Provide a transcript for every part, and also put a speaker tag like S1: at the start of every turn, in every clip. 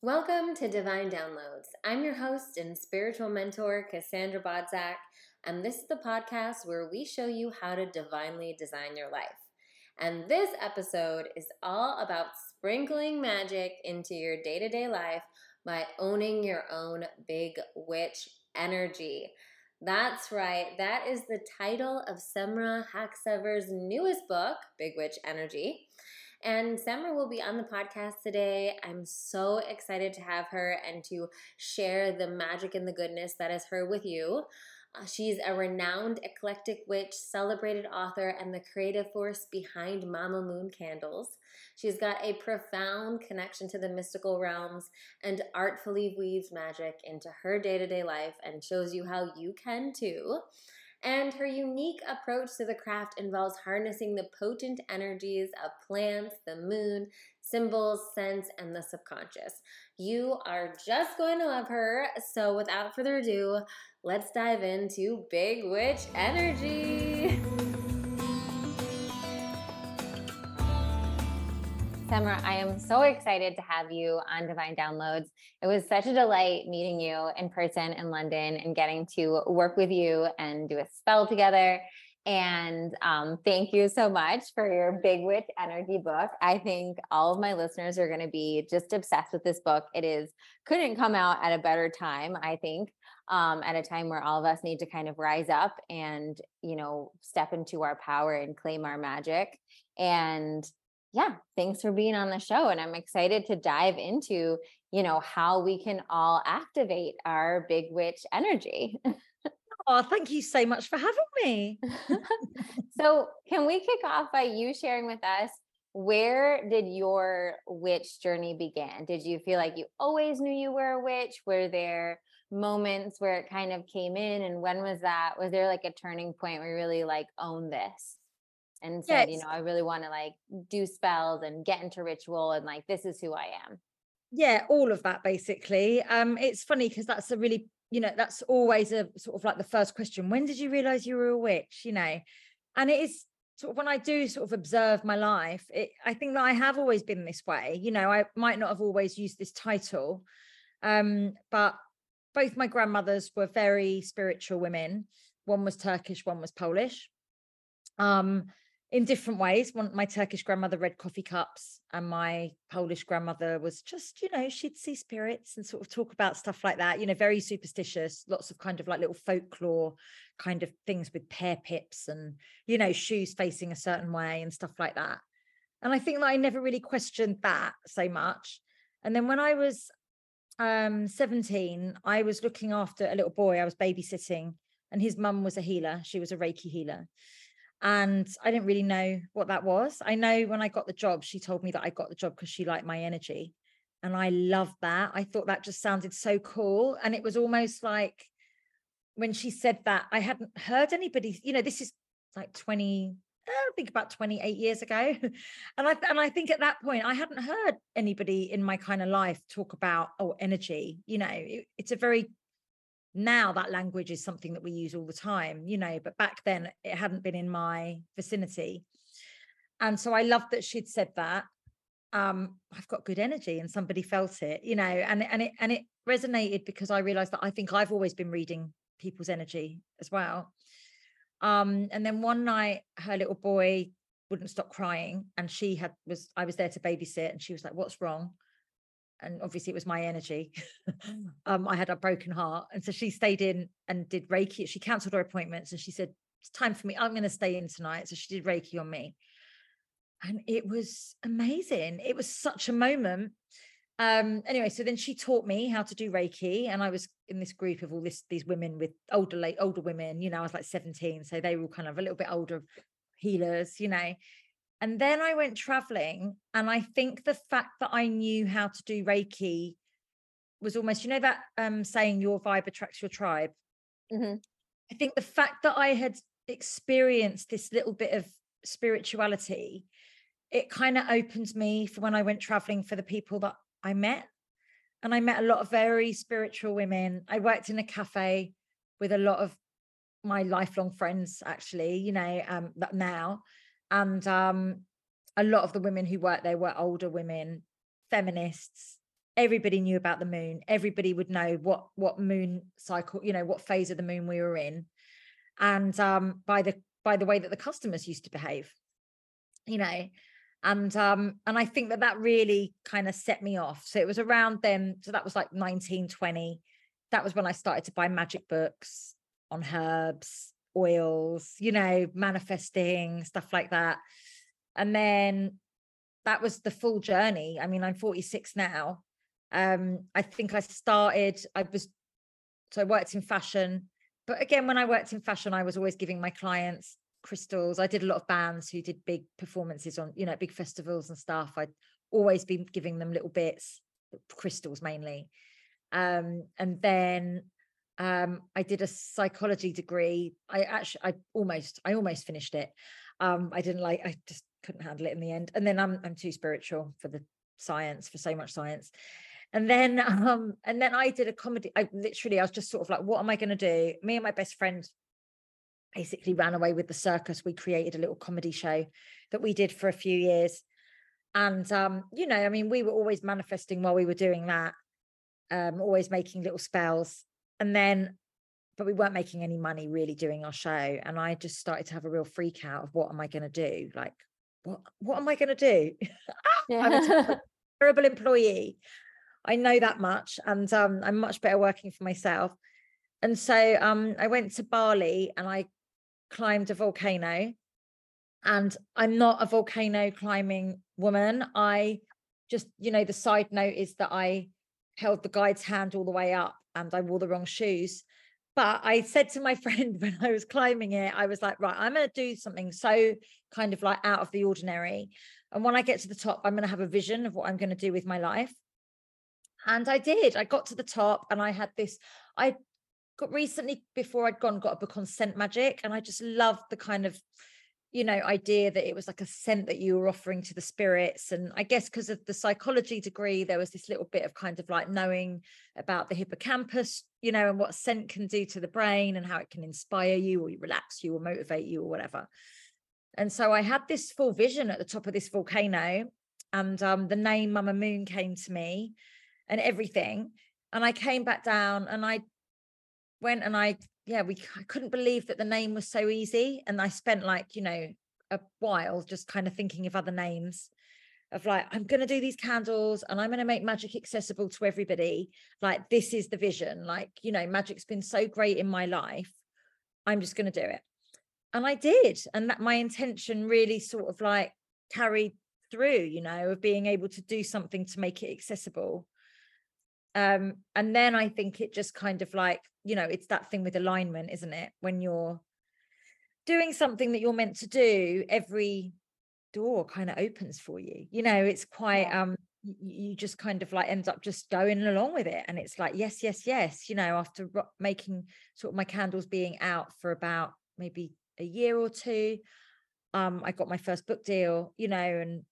S1: Welcome to Divine Downloads. I'm your host and spiritual mentor, Cassandra Bodzak, and this is the podcast where we show you how to divinely design your life. And this episode is all about sprinkling magic into your day to day life by owning your own big witch energy. That's right, that is the title of Semra Haksever's newest book, Big Witch Energy. And Semra will be on the podcast today. I'm so excited to have her and to share the magic and the goodness that is her with you. Uh, she's a renowned eclectic witch, celebrated author, and the creative force behind Mama Moon Candles. She's got a profound connection to the mystical realms and artfully weaves magic into her day to day life and shows you how you can too. And her unique approach to the craft involves harnessing the potent energies of plants, the moon, symbols, scents, and the subconscious. You are just going to love her. So, without further ado, let's dive into Big Witch Energy. Semra, I am so excited to have you on Divine Downloads. It was such a delight meeting you in person in London and getting to work with you and do a spell together. And um, thank you so much for your Big Witch Energy book. I think all of my listeners are going to be just obsessed with this book. It is couldn't come out at a better time, I think, um, at a time where all of us need to kind of rise up and you know step into our power and claim our magic. And yeah, thanks for being on the show. And I'm excited to dive into, you know, how we can all activate our big witch energy.
S2: oh, thank you so much for having me.
S1: so, can we kick off by you sharing with us where did your witch journey begin? Did you feel like you always knew you were a witch? Were there moments where it kind of came in and when was that? Was there like a turning point where you really like own this? And said, yes. you know, I really want to like do spells and get into ritual and like this is who I am.
S2: Yeah, all of that basically. Um, it's funny because that's a really, you know, that's always a sort of like the first question. When did you realize you were a witch? You know, and it is sort of when I do sort of observe my life, it, I think that I have always been this way. You know, I might not have always used this title, um, but both my grandmothers were very spiritual women. One was Turkish, one was Polish. Um, in different ways. One, my Turkish grandmother read coffee cups, and my Polish grandmother was just, you know, she'd see spirits and sort of talk about stuff like that. You know, very superstitious. Lots of kind of like little folklore kind of things with pear pips and you know shoes facing a certain way and stuff like that. And I think that I never really questioned that so much. And then when I was um 17, I was looking after a little boy. I was babysitting, and his mum was a healer. She was a Reiki healer and I didn't really know what that was. I know when I got the job, she told me that I got the job because she liked my energy. And I loved that. I thought that just sounded so cool. And it was almost like when she said that, I hadn't heard anybody, you know, this is like 20, uh, I think about 28 years ago. And I and I think at that point I hadn't heard anybody in my kind of life talk about oh energy. You know, it, it's a very now that language is something that we use all the time you know but back then it hadn't been in my vicinity. And so i loved that she'd said that um i've got good energy and somebody felt it you know and and it and it resonated because i realized that i think i've always been reading people's energy as well. Um and then one night her little boy wouldn't stop crying and she had was i was there to babysit and she was like what's wrong and obviously it was my energy. um, I had a broken heart. And so she stayed in and did Reiki. She cancelled her appointments and she said, It's time for me. I'm going to stay in tonight. So she did Reiki on me. And it was amazing. It was such a moment. Um, anyway, so then she taught me how to do Reiki, and I was in this group of all this these women with older late older women, you know, I was like 17, so they were all kind of a little bit older healers, you know. And then I went traveling. And I think the fact that I knew how to do Reiki was almost, you know, that um, saying your vibe attracts your tribe. Mm-hmm. I think the fact that I had experienced this little bit of spirituality, it kind of opened me for when I went traveling for the people that I met. And I met a lot of very spiritual women. I worked in a cafe with a lot of my lifelong friends, actually, you know, um, now and um, a lot of the women who worked there were older women, feminists, everybody knew about the moon everybody would know what what moon cycle you know what phase of the moon we were in and um by the by the way that the customers used to behave you know and um and i think that that really kind of set me off. So it was around then so that was like 1920 that was when i started to buy magic books on herbs oils you know manifesting stuff like that. And then that was the full journey. I mean i'm 46 now. Um i think i started i was so i worked in fashion. But again when i worked in fashion i was always giving my clients crystals. I did a lot of bands who did big performances on you know big festivals and stuff. I'd always been giving them little bits crystals mainly. Um and then um i did a psychology degree. I actually i almost i almost finished it. Um i didn't like i just couldn't handle it in the end. And then i'm i'm too spiritual for the science for so much science. And then um and then i did a comedy i literally i was just sort of like what am i going to do? Me and my best friend basically ran away with the circus. We created a little comedy show that we did for a few years. And um you know i mean we were always manifesting while we were doing that um always making little spells and then but we weren't making any money really doing our show and i just started to have a real freak out of what am i going to do like what what am i going to do i'm a terrible employee I know that much, and um, I'm much better working for myself. And so um, I went to Bali and I climbed a volcano. And I'm not a volcano climbing woman. I just, you know, the side note is that I held the guide's hand all the way up and I wore the wrong shoes. But I said to my friend when I was climbing it, I was like, right, I'm going to do something so kind of like out of the ordinary. And when I get to the top, I'm going to have a vision of what I'm going to do with my life. And I did. I got to the top and I had this. I got recently, before I'd gone, got a book on scent magic. And I just loved the kind of, you know, idea that it was like a scent that you were offering to the spirits. And I guess because of the psychology degree, there was this little bit of kind of like knowing about the hippocampus, you know, and what scent can do to the brain and how it can inspire you or relax you or motivate you or whatever. And so I had this full vision at the top of this volcano, and um, the name Mama Moon came to me and everything. And I came back down and I went and I, yeah, we I couldn't believe that the name was so easy. And I spent like, you know, a while just kind of thinking of other names of like, I'm going to do these candles and I'm going to make magic accessible to everybody. Like, this is the vision. Like, you know, magic's been so great in my life. I'm just going to do it. And I did. And that my intention really sort of like carried through, you know, of being able to do something to make it accessible um and then i think it just kind of like you know it's that thing with alignment isn't it? When you're doing something that you're meant to do every door kind of opens for you you know it's quite um you just kind of like end up just going along with it and it's like yes yes yes you know after making sort of my candles being out for about maybe a year or two um i got my first book deal you know and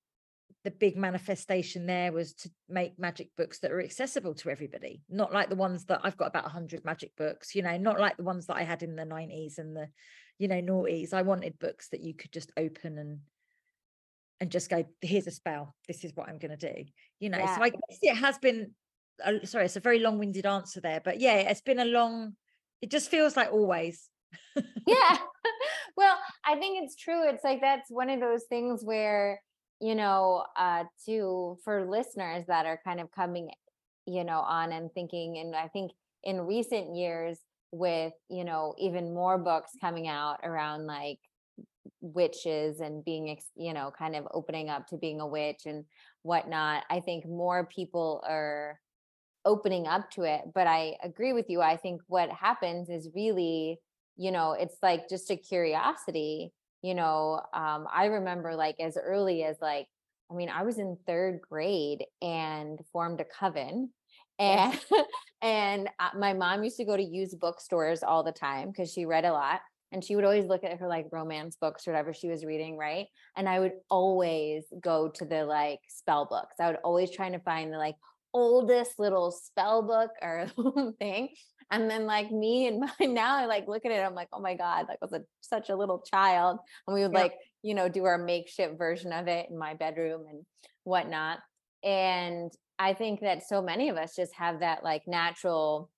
S2: the big manifestation there was to make magic books that are accessible to everybody not like the ones that i've got about 100 magic books you know not like the ones that i had in the 90s and the you know noughties. I wanted books that you could just open and and just go here's a spell. This is what i'm going to do you know? Yeah. so i guess it has been uh, sorry it's a very long-winded answer there but yeah it's been a long it just feels like always.
S1: Yeah. Well i think it's true. It's like that's one of those things where you know, uh, to for listeners that are kind of coming, you know, on and thinking, and I think in recent years, with you know even more books coming out around like witches and being you know kind of opening up to being a witch and whatnot i think more people are opening up to it but i agree with you i think what happens is really you know it's like just a curiosity you know um, i remember like as early as like i mean i was in third grade and formed a coven and and uh, my mom used to go to used bookstores all the time because she read a lot and she would always look at her like romance books or whatever she was reading right? And i would always go to the like spell books. I would always try to find the like oldest little spell book or thing and then like me and my now I like look at it, I'm like, oh my God, like I was a, such a little child. And we would yeah. like, you know, do our makeshift version of it in my bedroom and whatnot. And I think that so many of us just have that like natural,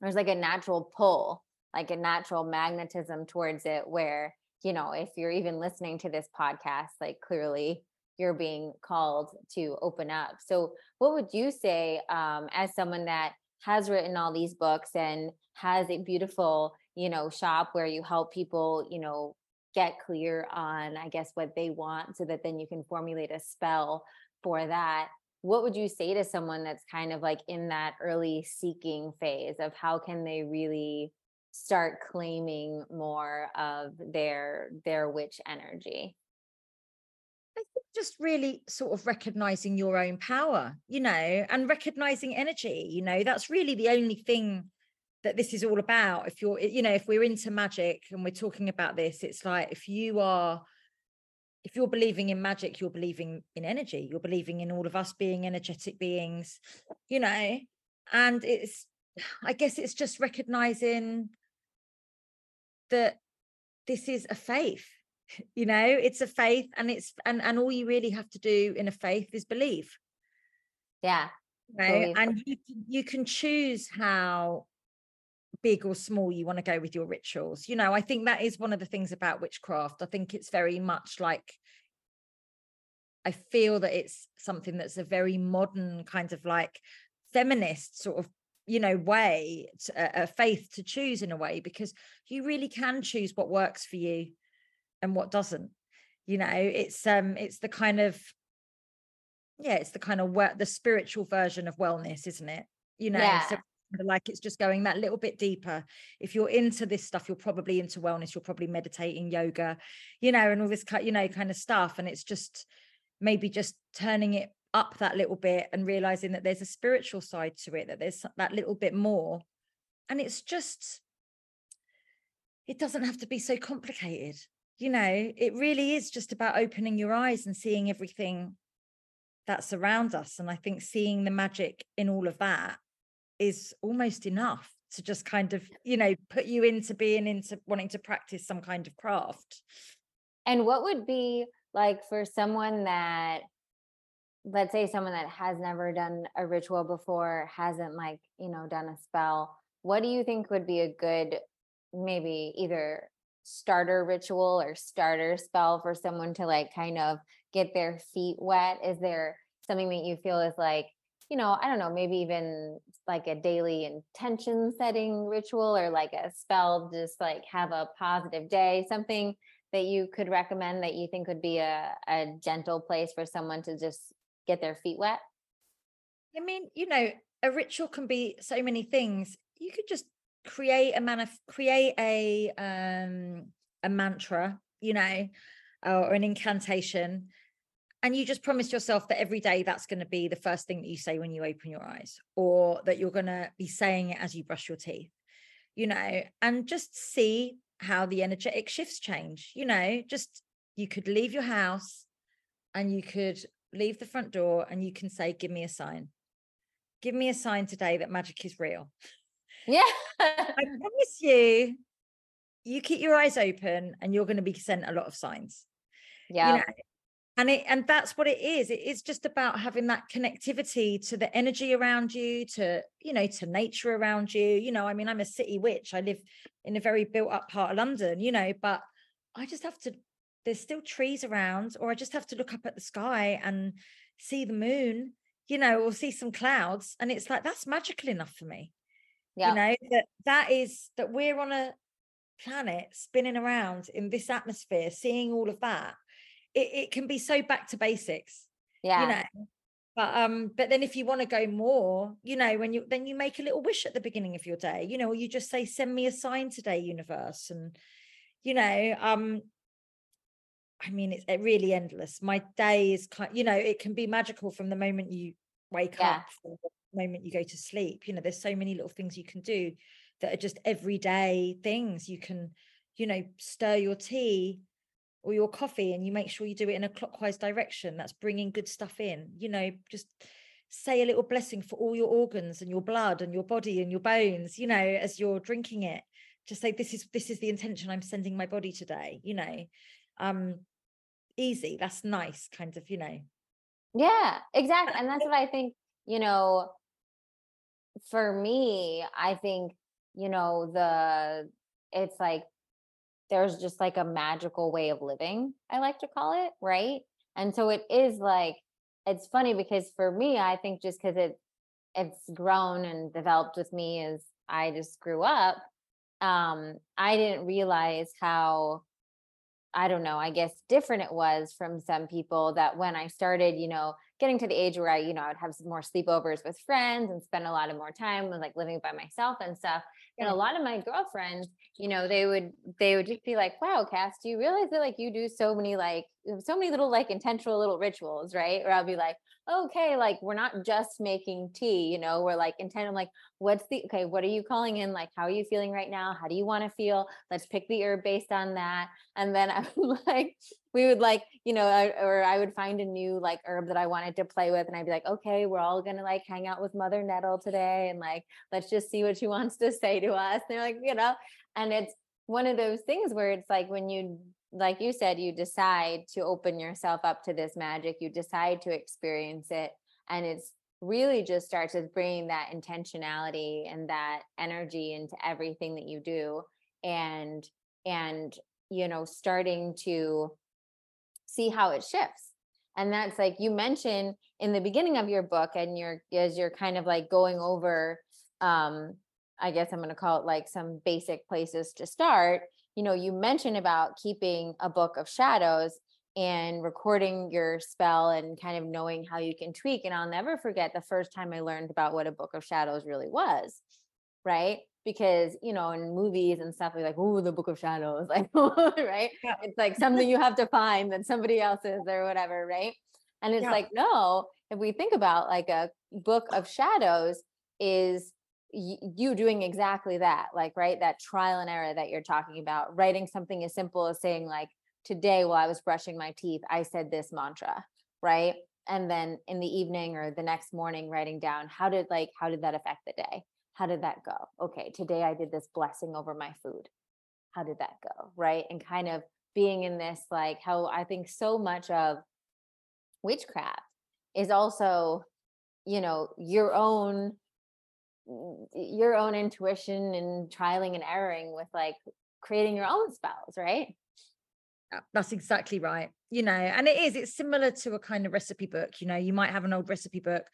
S1: there's like a natural pull, like a natural magnetism towards it, where, you know, if you're even listening to this podcast, like clearly you're being called to open up. So, what would you say um, as someone that has written all these books and has a beautiful, you know, shop where you help people, you know, get clear on, I guess, what they want so that then you can formulate a spell for that? What would you say to someone that's kind of like in that early seeking phase of how can they really start claiming more of their their witch energy?
S2: Just really sort of recognizing your own power, you know, and recognizing energy, you know, that's really the only thing that this is all about. If you're, you know, if we're into magic and we're talking about this, it's like if you are, if you're believing in magic, you're believing in energy, you're believing in all of us being energetic beings, you know, and it's, I guess it's just recognizing that this is a faith you know it's a faith and it's and and all you really have to do in a faith is believe.
S1: Yeah
S2: you know? and you, you can choose how big or small you want to go with your rituals. You know i think that is one of the things about witchcraft. I think it's very much like i feel that it's something that's a very modern kind of like feminist sort of you know way a, a faith to choose in a way because you really can choose what works for you and what doesn't you know it's um it's the kind of yeah it's the kind of work the spiritual version of wellness isn't it? You know yeah. so like it's just going that little bit deeper. If you're into this stuff you're probably into wellness you're probably meditating yoga you know and all this cut, you know kind of stuff and it's just maybe just turning it up that little bit and realizing that there's a spiritual side to it that there's that little bit more and it's just it doesn't have to be so complicated you know, it really is just about opening your eyes and seeing everything that's around us. And I think seeing the magic in all of that is almost enough to just kind of, you know, put you into being into wanting to practice some kind of craft.
S1: And what would be like for someone that, let's say someone that has never done a ritual before, hasn't like, you know, done a spell, what do you think would be a good maybe either starter ritual or starter spell for someone to like kind of get their feet wet? Is there something that you feel is like, you know, I don't know, maybe even like a daily intention setting ritual or like a spell, just like have a positive day, something that you could recommend that you think would be a, a gentle place for someone to just get their feet wet?
S2: I mean, you know, a ritual can be so many things. You could just create a manif- create a um a mantra you know or an incantation and you just promise yourself that every day that's going to be the first thing that you say when you open your eyes or that you're going to be saying it as you brush your teeth you know and just see how the energetic shifts change you know just you could leave your house and you could leave the front door and you can say give me a sign. Give me a sign today that magic is real
S1: yeah.
S2: I promise you, you keep your eyes open and you're going to be sent a lot of signs.
S1: Yeah. You know?
S2: And it and that's what it is. It is just about having that connectivity to the energy around you, to you know, to nature around you. You know, I mean, I'm a city witch. I live in a very built up part of London, you know, but I just have to there's still trees around, or I just have to look up at the sky and see the moon, you know, or see some clouds. And it's like that's magical enough for me yeah. you know that that is that we're on a planet spinning around in this atmosphere seeing all of that it, it can be so back to basics
S1: yeah
S2: you know but um but then if you want to go more you know when you then you make a little wish at the beginning of your day you know or you just say send me a sign today universe and you know um I mean, it's it really endless. My day is kind, you know, it can be magical from the moment you wake yeah. up moment you go to sleep you know there's so many little things you can do that are just everyday things. You can you know stir your tea or your coffee and you make sure you do it in a clockwise direction. That's bringing good stuff in you know just say a little blessing for all your organs and your blood and your body and your bones you know as you're drinking it. Just say this is this is the intention i'm sending my body today you know um easy. That's nice kind of you know.
S1: Yeah exactly and that's what i think you know, for me, I think, you know, the it's like there's just like a magical way of living, I like to call it, right? And so it is like it's funny because for me, I think just because it it's grown and developed with me as I just grew up, um, I didn't realize how I don't know, I guess different it was from some people that when I started, you know, getting to the age where I, you know, I would have some more sleepovers with friends and spend a lot of more time with like living by myself and stuff. And a mm. lot of my girlfriends, you know, they would they would just be like, "Wow, Cass, do you realize that like you do so many like so many little like intentional little rituals, right?" Or I'll be like, "Okay, like we're not just making tea, you know, we're like intent. I'm like, what's the okay? What are you calling in? Like, how are you feeling right now? How do you want to feel? Let's pick the herb based on that." And then I'm like, we would like, you know, I, or I would find a new like herb that I wanted to play with, and I'd be like, okay, we're all gonna like hang out with Mother Nettle today, and like, let's just see what she wants to say to us. And they're like, you know, and it's one of those things where it's like when you, like you said, you decide to open yourself up to this magic, you decide to experience it, and it's really just starts with bringing that intentionality and that energy into everything that you do and and you know starting to see how it shifts. And that's like you mentioned in the beginning of your book and you're as you're kind of like going over um i guess i'm going to call it like some basic places to start you know you mentioned about keeping a book of shadows and recording your spell and kind of knowing how you can tweak and i'll never forget the first time i learned about what a book of shadows really was right because you know in movies and stuff we're like oh the book of shadows like right yeah. it's like something you have to find that somebody else is or whatever right and it's yeah. like no if we think about like a book of shadows is you doing exactly that like right that trial and error that you're talking about writing something as simple as saying like today while i was brushing my teeth i said this mantra right and then in the evening or the next morning writing down how did like how did that affect the day how did that go? Okay, today I did this blessing over my food. How did that go? Right. And kind of being in this, like how I think so much of witchcraft is also, you know, your own your own intuition and trialing and erroring with like creating your own spells, right?
S2: Uh, that's exactly right. You know, and it is, it's similar to a kind of recipe book. You know, you might have an old recipe book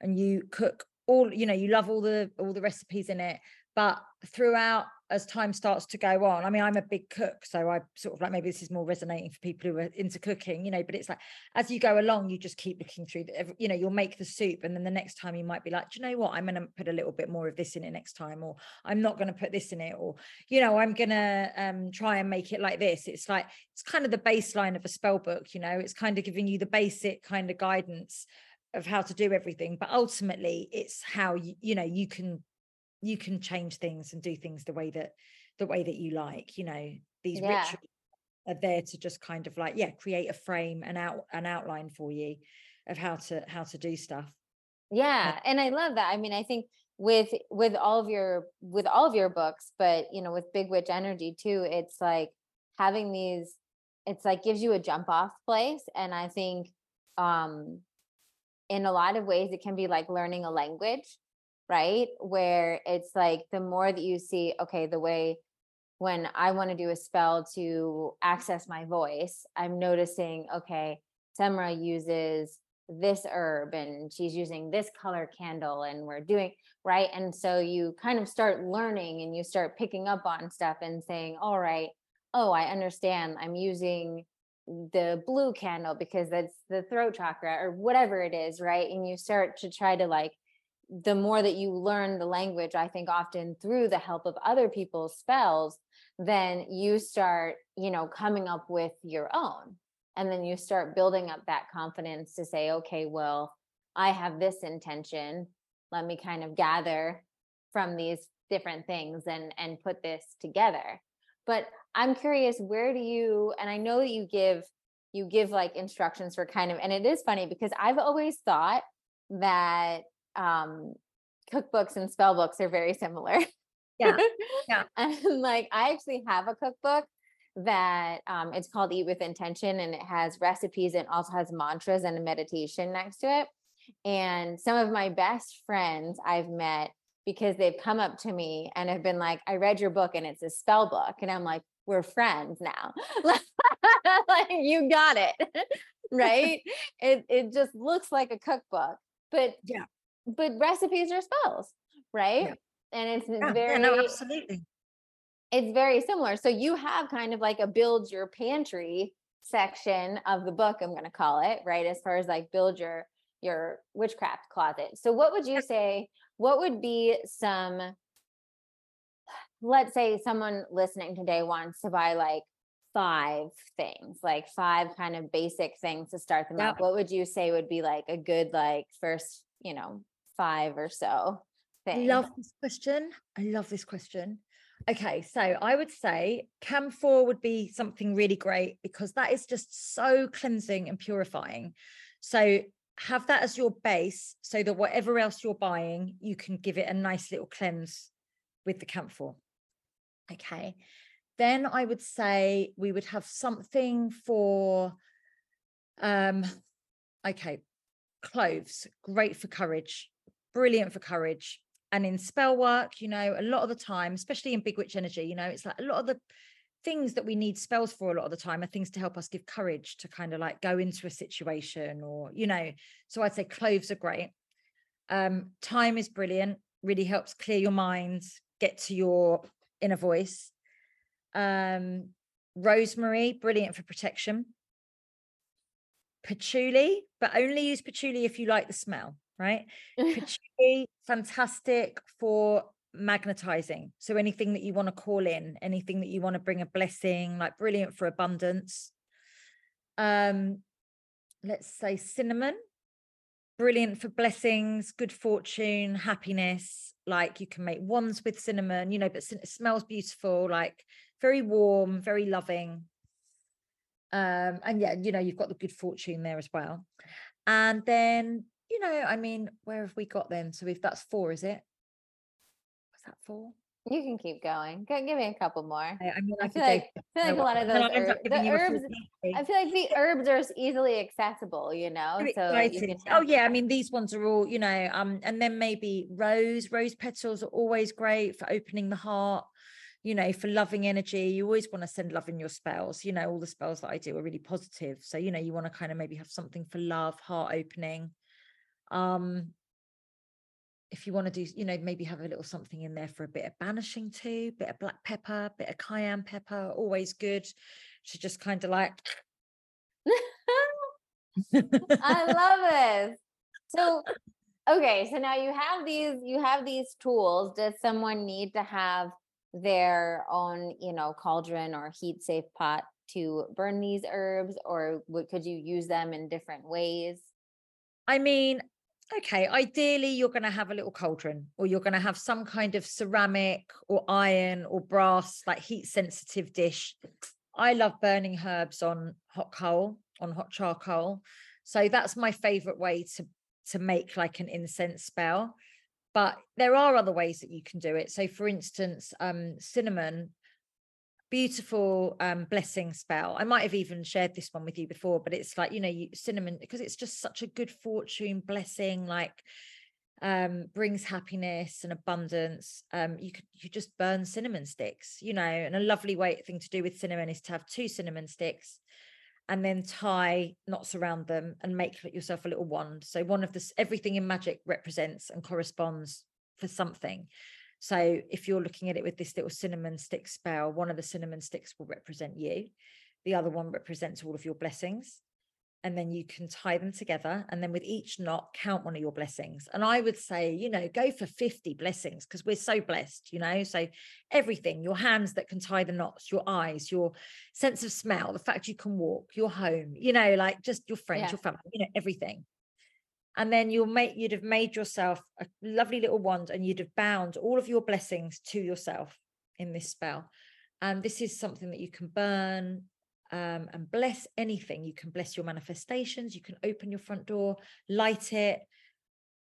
S2: and you cook all you know you love all the all the recipes in it but throughout as time starts to go on. I mean i'm a big cook so i sort of like maybe this is more resonating for people who are into cooking you know but it's like as you go along you just keep looking through the, you know you'll make the soup and then the next time you might be like you know what? I'm going to put a little bit more of this in it next time or i'm not going to put this in it or you know i'm going to um, try and make it like this. It's like it's kind of the baseline of a spell book you know? It's kind of giving you the basic kind of guidance of how to do everything but ultimately it's how you you know you can you can change things and do things the way that the way that you like you know? These yeah. rituals are there to just kind of like yeah create a frame and out an outline for you of how to how to do stuff.
S1: Yeah and i love that. I mean i think with with all of your with all of your books but you know with big witch energy too it's like having these it's like gives you a jump off place and i think um in a lot of ways it can be like learning a language right? Where it's like the more that you see okay the way when i want to do a spell to access my voice i'm noticing okay semra uses this herb and she's using this color candle and we're doing right? And so you kind of start learning and you start picking up on stuff and saying all right oh i understand. I'm using the blue candle because that's the throat chakra or whatever it is right? And you start to try to like the more that you learn the language i think often through the help of other people's spells then you start you know coming up with your own. And then you start building up that confidence to say okay well i have this intention. Let me kind of gather from these different things and and put this together. But I'm curious, where do you, and I know that you give, you give like instructions for kind of, and it is funny because I've always thought that um, cookbooks and spell books are very similar.
S2: Yeah. Yeah.
S1: and like I actually have a cookbook that um, it's called Eat with Intention and it has recipes and also has mantras and a meditation next to it. And some of my best friends I've met because they've come up to me and have been like, I read your book and it's a spell book. And I'm like, we're friends now. like you got it. right? it it just looks like a cookbook. But
S2: yeah,
S1: but recipes are spells, right?
S2: Yeah.
S1: And it's
S2: yeah,
S1: very
S2: yeah, no, absolutely.
S1: It's very similar. So you have kind of like a build your pantry section of the book, I'm gonna call it, right? As far as like build your your witchcraft closet. So what would you say? What would be some let's say someone listening today wants to buy like five things, like five kind of basic things to start them
S2: Yeah.
S1: out. What would you say would be like a good like first, you know, five or so
S2: I love this question. I love this question. Okay, so I would say camphor would be something really great because that is just so cleansing and purifying. So have that as your base so that whatever else you're buying, you can give it a nice little cleanse with the camphor. Okay. Then I would say we would have something for um okay, cloves, great for courage, brilliant for courage. And in spell work, you know, a lot of the thyme, especially in Big Witch Energy, you know, it's like a lot of the things that we need spells for a lot of the time are things to help us give courage to kind of like go into a situation or, you know, so I'd say cloves are great. Um, time is brilliant, really helps clear your mind, get to your inner voice. Um, rosemary, brilliant for protection patchouli, but only use patchouli if you like the smell, right? Patchouli, fantastic for magnetizing. So anything that you want to call in, anything that you want to bring a blessing, like brilliant for abundance. Um, let's say cinnamon, brilliant for blessings, good fortune, happiness. Like you can make wands with cinnamon, you know, but it smells beautiful, like very warm, very loving um and yeah you know you've got the good fortune there as well and then you know i mean where have we got then so if that's four is it was that four
S1: You can keep going. Go, give me a couple more.
S2: i, I mean
S1: I
S2: i,
S1: feel like I feel like a lot of those
S2: I'll end up
S1: herb- the
S2: you a full
S1: herbs. I feel like the herbs are easily accessible, you know. So you can
S2: oh yeah i mean these ones are all you know um and then maybe rose rose petals are always great for opening the heart you know for loving energy you always want to send love in your spells you know all the spells that i do are really positive so you know you want to kind of maybe have something for love heart opening um if you want to do you know maybe have a little something in there for a bit of banishing too bit of black pepper bit of cayenne pepper always good to just kind of like
S1: I love this. So, okay, so now you have these you have these tools. Does someone need to have their own, you know, cauldron or heat safe pot to burn these herbs or could you use them in different ways?
S2: I mean, okay, ideally you're going to have a little cauldron or you're going to have some kind of ceramic or iron or brass, like heat sensitive dish. I love burning herbs on hot coal, on hot charcoal. So that's my favorite way to to make like an incense spell. But there are other ways that you can do it. So for instance, um cinnamon beautiful um blessing spell. I might have even shared this one with you before but it's like you know you cinnamon because it's just such a good fortune blessing like um brings happiness and abundance. Um you could you just burn cinnamon sticks you know and a lovely way thing to do with cinnamon is to have two cinnamon sticks and then tie knots around them and make yourself a little wand. So one of this everything in magic represents and corresponds for something so if you're looking at it with this little cinnamon stick spell, one of the cinnamon sticks will represent you. The other one represents all of your blessings. And then you can tie them together. And then with each knot, count one of your blessings. And I would say, you know, go for 50 blessings because we're so blessed, you know. So everything, your hands that can tie the knots, your eyes, your sense of smell, the fact you can walk, your home, you know, like just your friends,
S1: Yeah.
S2: your family, you know, everything and then you'll make you'd have made yourself a lovely little wand and you'd have bound all of your blessings to yourself in this spell. And this is something that you can burn um, and bless anything. You can bless your manifestations you can open your front door light it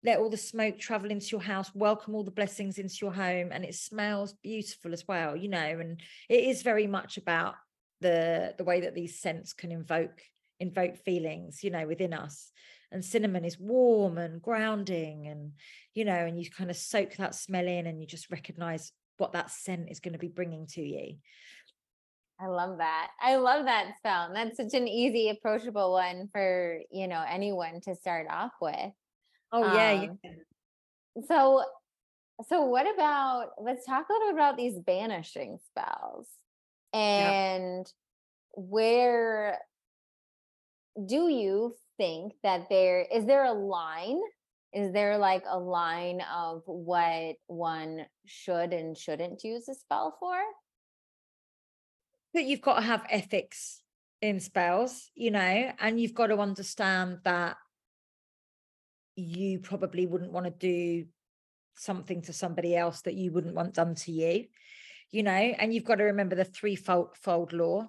S2: let all the smoke travel into your house welcome all the blessings into your home and it smells beautiful as well you know and it is very much about the the way that these scents can invoke invoke feelings you know within us and cinnamon is warm and grounding and you know and you kind of soak that smell in and you just recognize what that scent is going to be bringing to you
S1: I love that. I love that spell. And that's such an easy, approachable one for, you know, anyone to start off with.
S2: Oh yeah. Um,
S1: yeah. So so what about let's talk a little bit about these banishing spells and where do you think that there is there a line? Is there like a line of what one should and shouldn't use a spell for?
S2: That you've got to have ethics in spells you know and you've got to understand that you probably wouldn't want to do something to somebody else that you wouldn't want done to you you know and you've got to remember the threefold fold law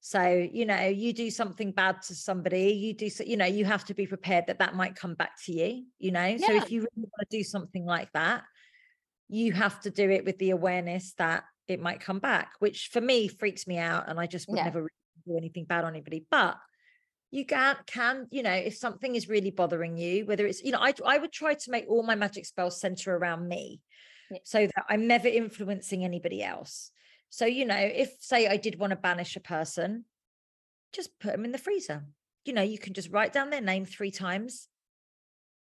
S2: so you know you do something bad to somebody you do so you know you have to be prepared that that might come back to you you know yeah. so if you really want to do something like that you have to do it with the awareness that it might come back which for me freaks me out and i just would yeah. never do anything bad on anybody but you can can you know if something is really bothering you whether it's you know i i would try to make all my magic spells center around me yeah. so that i'm never influencing anybody else so you know if say i did want to banish a person just put them in the freezer you know you can just write down their name three times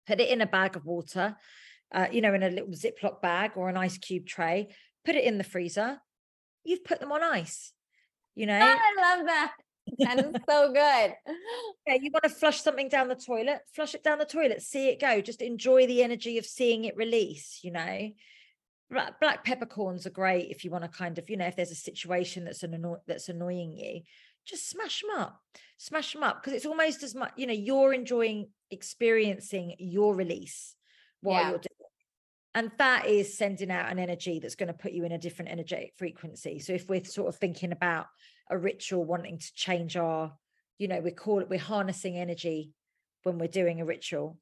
S2: put it in a bag of water uh, you know in a little ziploc bag or an ice cube tray put it in the freezer you've put them on ice you know
S1: i love that and so good.
S2: Yeah, you want to flush something down the toilet, flush it down the toilet, see it go. Just enjoy the energy of seeing it release, you know. Black peppercorns are great if you want to kind of, you know, if there's a situation that's an anno- that's annoying you, just smash them up. Smash them up because it's almost as much, you know, you're enjoying experiencing your release while yeah. you're doing and that is sending out an energy that's going to put you in a different energetic frequency so if we're sort of thinking about a ritual wanting to change our you know we call it we're harnessing energy when we're doing a ritual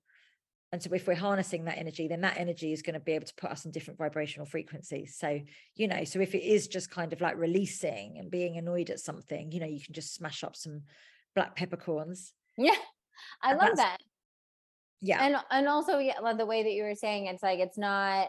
S2: and so if we're harnessing that energy then that energy is going to be able to put us in different vibrational frequencies. So you know so if it is just kind of like releasing and being annoyed at something you know you can just smash up some black peppercorns
S1: yeah. I love that.
S2: Yeah.
S1: And and also yeah the way that you were saying it's like it's not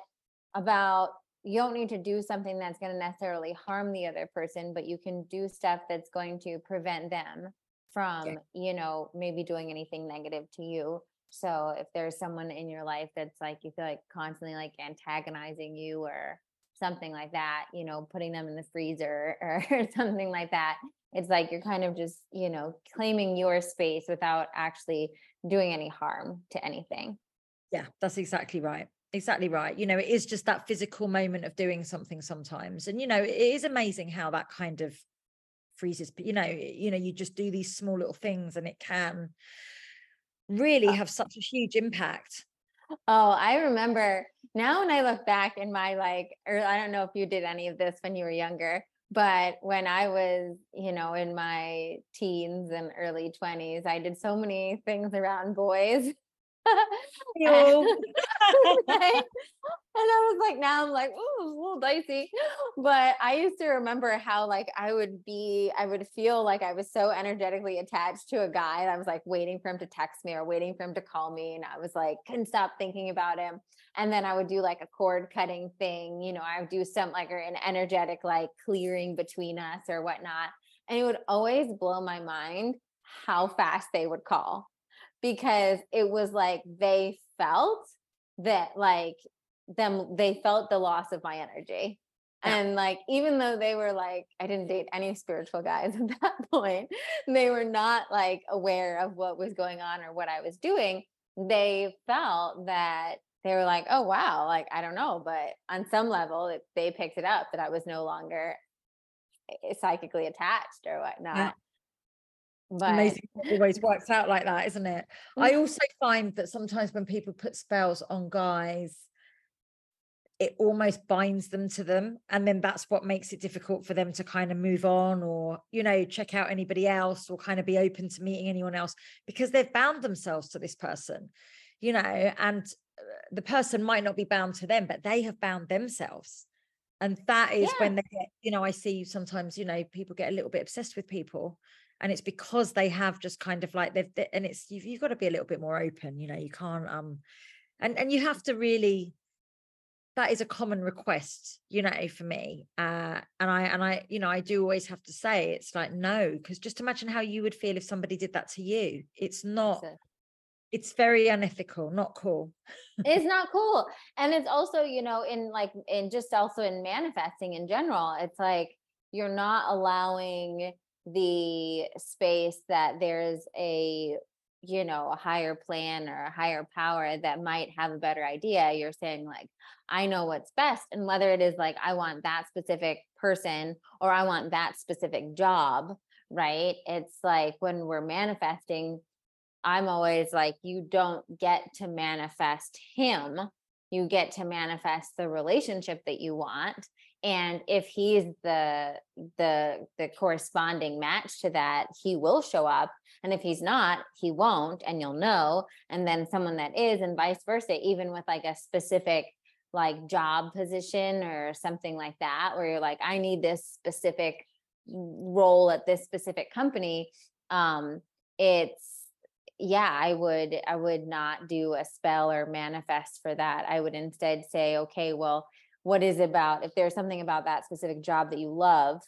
S1: about you don't need to do something that's going to necessarily harm the other person but you can do stuff that's going to prevent them from yeah. you know maybe doing anything negative to you so if there's someone in your life that's like you feel like constantly like antagonizing you or something like that you know putting them in the freezer or something like that it's like you're kind of just you know claiming your space without actually doing any harm to anything.
S2: Yeah that's exactly right exactly right. You know it is just that physical moment of doing something sometimes and you know it is amazing how that kind of freezes but you know you know you just do these small little things and it can really uh have such a huge impact.
S1: Oh i remember now when i look back in my like or i don't know if you did any of this when you were younger but when i was you know in my teens and early 20s i did so many things around boys and, and I was like, now I'm like, ooh, a little dicey. But I used to remember how like I would be, I would feel like I was so energetically attached to a guy. And I was like waiting for him to text me or waiting for him to call me. And I was like, couldn't stop thinking about him. And then I would do like a cord cutting thing, you know, I would do some like an energetic like clearing between us or whatnot. And it would always blow my mind how fast they would call because it was like they felt that like them they felt the loss of my energy. Yeah. and like even though they were like i didn't date any spiritual guys at that point they were not like aware of what was going on or what i was doing they felt that they were like oh wow like i don't know but on some level they picked it up that i was no longer eh, psychically attached or whatnot. yeah
S2: but amazing it always works out like that isn't it i also find that sometimes when people put spells on guys it almost binds them to them and then that's what makes it difficult for them to kind of move on or you know check out anybody else or kind of be open to meeting anyone else because they've bound themselves to this person you know and uh, the person might not be bound to them but they have bound themselves and that is yeah. when they get you know i see sometimes you know people get a little bit obsessed with people and it's because they have just kind of like they've and it's you've, you've got to be a little bit more open you know you can't um and and you have to really that is a common request you know for me uh and i and i you know i do always have to say it's like no because just imagine how you would feel if somebody did that to you. It's not it's very unethical not cool.
S1: It's not cool and it's also you know in like in just also in manifesting in general it's like you're not allowing the space that there's a you know a higher plan or a higher power that might have a better idea you're saying like i know what's best and whether it is like i want that specific person or i want that specific job right? It's like when we're manifesting i'm always like you don't get to manifest him. You get to manifest the relationship that you want and if he's the the the corresponding match to that he will show up and if he's not he won't and you'll know and then someone that is and vice versa even with like a specific like job position or something like that where you're like i need this specific role at this specific company um it's yeah i would i would not do a spell or manifest for that. I would instead say okay well what is about if there's something about that specific job that you love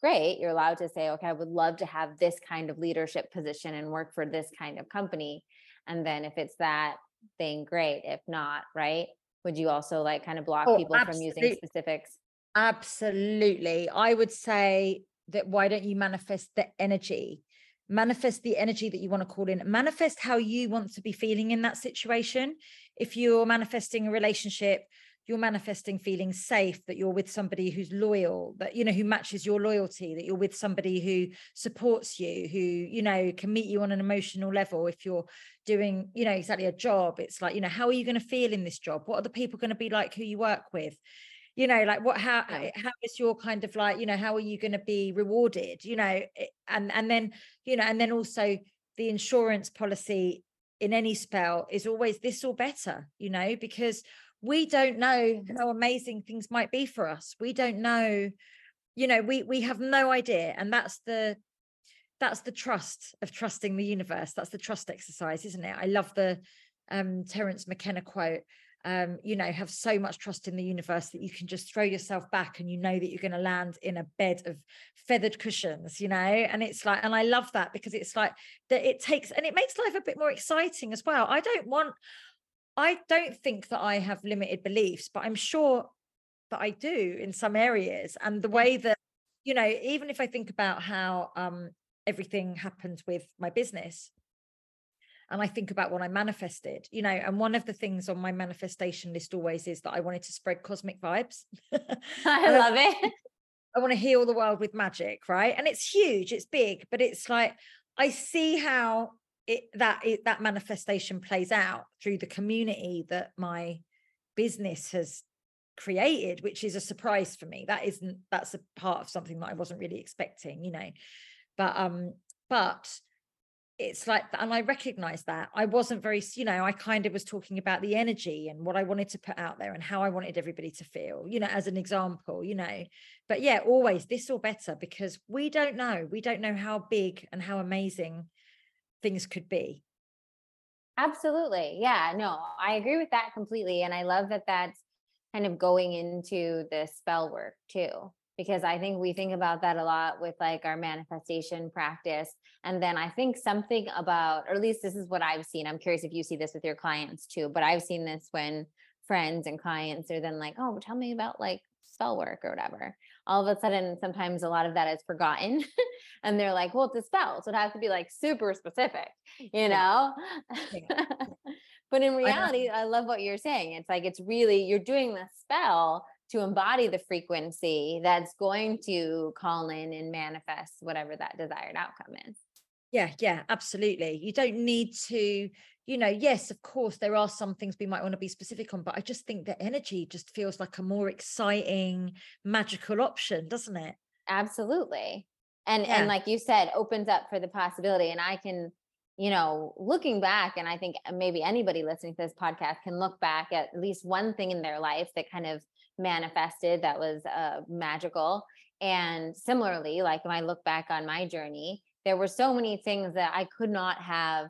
S1: great you're allowed to say okay i would love to have this kind of leadership position and work for this kind of company. And then if it's that thing great if not right? Would you also like kind of block oh, people absolutely. from using specifics?
S2: absolutely. I would say that why don't you manifest the energy? Manifest the energy that you want to call in. Manifest how you want to be feeling in that situation. If you're manifesting a relationship you're manifesting feeling safe that you're with somebody who's loyal that you know who matches your loyalty that you're with somebody who supports you who you know can meet you on an emotional level if you're doing you know exactly a job. It's like you know how are you going to feel in this job? What are the people going to be like who you work with? You know like what how eh, how is your kind of like you know how are you going to be rewarded? You know eh, and and then you know and then also the insurance policy in any spell is always this or better you know because we don't know how amazing things might be for us. We don't know you know we we have no idea and that's the that's the trust of trusting the universe. That's the trust exercise isn't it? I love the um terence mckenna quote um you know have so much trust in the universe that you can just throw yourself back and you know that you're going to land in a bed of feathered cushions you know? And it's like and i love that because it's like that it takes and it makes life a bit more exciting as well. I don't want I don't think that I have limited beliefs, but I'm sure that I do in some areas. And the way that, you know, even if I think about how um, everything happened with my business, and I think about what I manifested, you know, and one of the things on my manifestation list always is that I wanted to spread cosmic vibes.
S1: I love it.
S2: I want to heal the world with magic, right? And it's huge, it's big, but it's like I see how it that it, that manifestation plays out through the community that my business has created which is a surprise for me. That isn't that's a part of something that I wasn't really expecting you know. But um but it's like and I recognize that. I wasn't very you know I kind of was talking about the energy and what I wanted to put out there and how I wanted everybody to feel you know as an example you know. But yeah always this or better because we don't know. We don't know how big and how amazing things could be.
S1: Absolutely. Yeah, no, I agree with that completely. And I love that that's kind of going into the spell work too, because I think we think about that a lot with like our manifestation practice. And then I think something about, or at least this is what I've seen. I'm curious if you see this with your clients too, but I've seen this when friends and clients are then like, oh, tell me about like spell work or whatever all of a sudden sometimes a lot of that is forgotten and they're like well it's a spell so it has to be like super specific you know? Yeah. but in reality I, I love what you're saying it's like it's really you're doing the spell to embody the frequency that's going to call in and manifest whatever that desired outcome is
S2: yeah yeah absolutely you don't need to you know, yes, of course, there are some things we might want to be specific on, but I just think that energy just feels like a more exciting, magical option, doesn't it?
S1: Absolutely. And yeah. and like you said, opens up for the possibility. And I can, you know, looking back, and I think maybe anybody listening to this podcast can look back at at least one thing in their life that kind of manifested that was uh, magical. And similarly, like when I look back on my journey, there were so many things that I could not have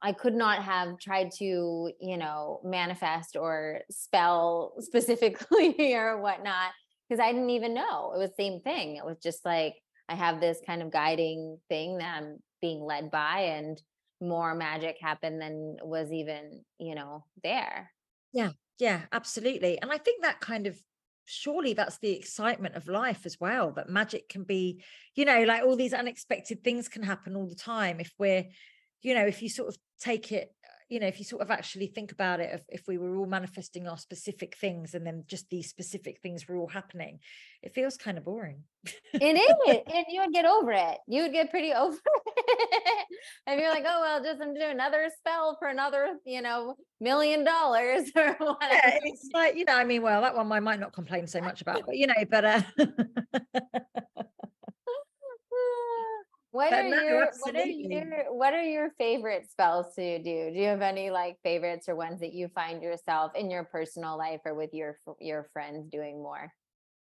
S1: I could not have tried to, you know, manifest or spell specifically or whatnot because I didn't even know. It was the same thing. It was just like I have this kind of guiding thing that I'm being led by and more magic happened than was even, you know, there.
S2: Yeah. Yeah, absolutely. And I think that kind of surely that's the excitement of life as well that magic can be you know like all these unexpected things can happen all the time if we're you know if you sort of take it you know if you sort of actually think about it if, if we were all manifesting our specific things and then just these specific things were all happening it feels kind of boring.
S1: It is and you would get over it. You would get pretty over it. And you're like oh well just do another spell for another you know million dollars or whatever. yeah,
S2: it's like you know i mean well that one i might not complain so much about but you know but uh
S1: What are no, your what are your what are your favorite spells to do? Do you have any like favorites or ones that you find yourself in your personal life or with your your friends doing more?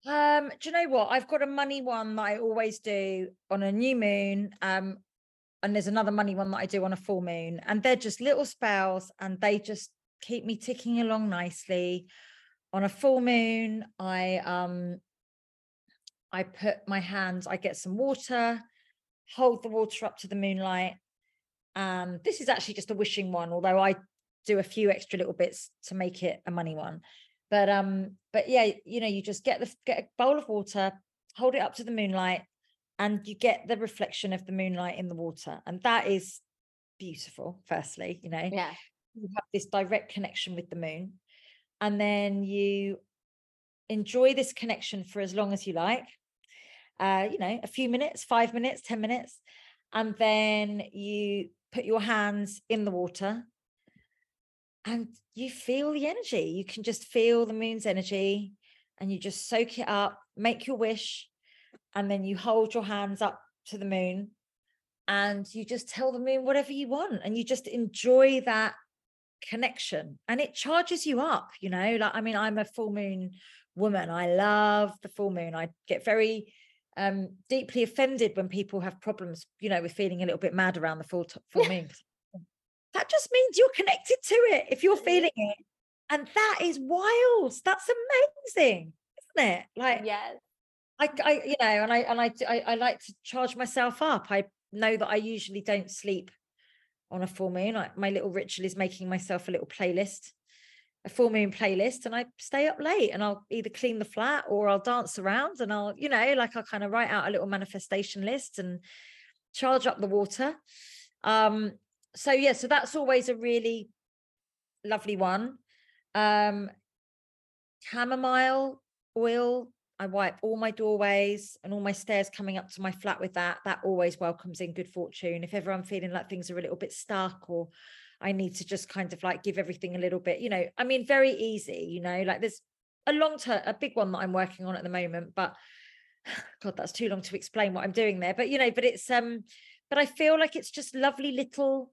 S2: Um, do you know what? I've got a money one that I always do on a new moon. Um, and there's another money one that I do on a full moon, and they're just little spells, and they just keep me ticking along nicely. On a full moon, I um I put my hands, I get some water, hold the water up to the moonlight. Um, this is actually just a wishing one, although I do a few extra little bits to make it a money one. But um, but yeah, you know, you just get the get a bowl of water, hold it up to the moonlight, and you get the reflection of the moonlight in the water, and that is beautiful. Firstly, you know,
S1: yeah,
S2: you have this direct connection with the moon, and then you enjoy this connection for as long as you like uh, you know, a few minutes, five minutes, 10 minutes. And then you put your hands in the water and you feel the energy. You can just feel the moon's energy and you just soak it up, make your wish, and then you hold your hands up to the moon and you just tell the moon whatever you want and you just enjoy that connection and it charges you up you know like i mean i'm a full moon woman i love the full moon i get very um, deeply offended when people have problems, you know, with feeling a little bit mad around the full, t- full moon. that just means you're connected to it if you're feeling it. And that is wild. That's amazing, isn't it? Like,
S1: yes.
S2: I, I, you know, and I, and I, I, I like to charge myself up. I know that I usually don't sleep on a full moon. Like my little ritual is making myself a little playlist a full moon playlist and I stay up late and I'll either clean the flat or I'll dance around and I'll, you know, like I'll kind of write out a little manifestation list and charge up the water. Um, so yeah, so that's always a really lovely one. Um, chamomile oil. I wipe all my doorways and all my stairs coming up to my flat with that. That always welcomes in good fortune. If ever I'm feeling like things are a little bit stuck or I need to just kind of like give everything a little bit, you know, I mean, very easy, you know, like there's a long term, a big one that I'm working on at the moment, but God, that's too long to explain what I'm doing there. But, you know, but it's, um, but I feel like it's just lovely little,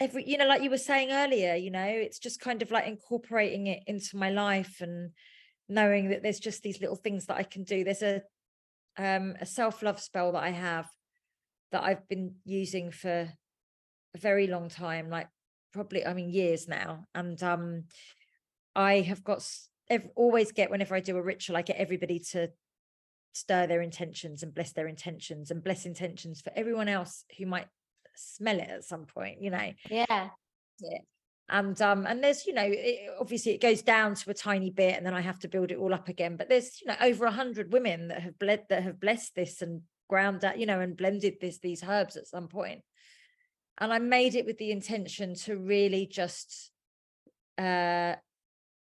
S2: every, you know, like you were saying earlier, you know, it's just kind of like incorporating it into my life and knowing that there's just these little things that I can do. There's a, um, a self love spell that I have that I've been using for a very long time, like probably, I mean, years now. And um, I have got ev- always get whenever I do a ritual, I get everybody to stir their intentions and bless their intentions and bless intentions for everyone else who might smell it at some point, you know.
S1: Yeah.
S2: Yeah. And um, and there's, you know, it, obviously it goes down to a tiny bit and then I have to build it all up again. But there's, you know, over a hundred women that have bled that have blessed this and ground that, you know, and blended this these herbs at some point and I made it with the intention to really just uh,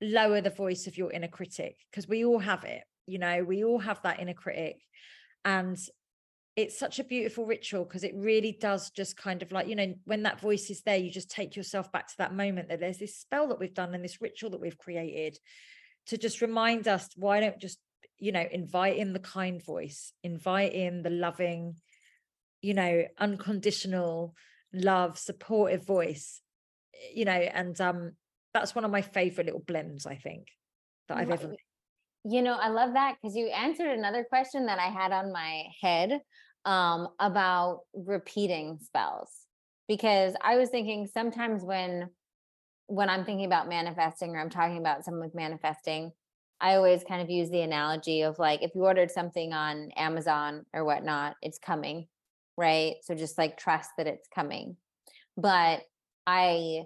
S2: lower the voice of your inner critic because we all have it, you know, we all have that inner critic. And it's such a beautiful ritual because it really does just kind of like, you know, when that voice is there, you just take yourself back to that moment that there's this spell that we've done and this ritual that we've created to just remind us why don't just, you know, invite in the kind voice, invite in the loving, you know, unconditional love, supportive voice, eh, you know, and um that's one of my favorite little blends, I think, that I've ever
S1: you know, I love that because you answered another question that I had on my head um, about repeating spells because I was thinking sometimes when when I'm thinking about manifesting or I'm talking about someone with manifesting, I always kind of use the analogy of like if you ordered something on Amazon or whatnot, it's coming, right? So just like trust that it's coming. But I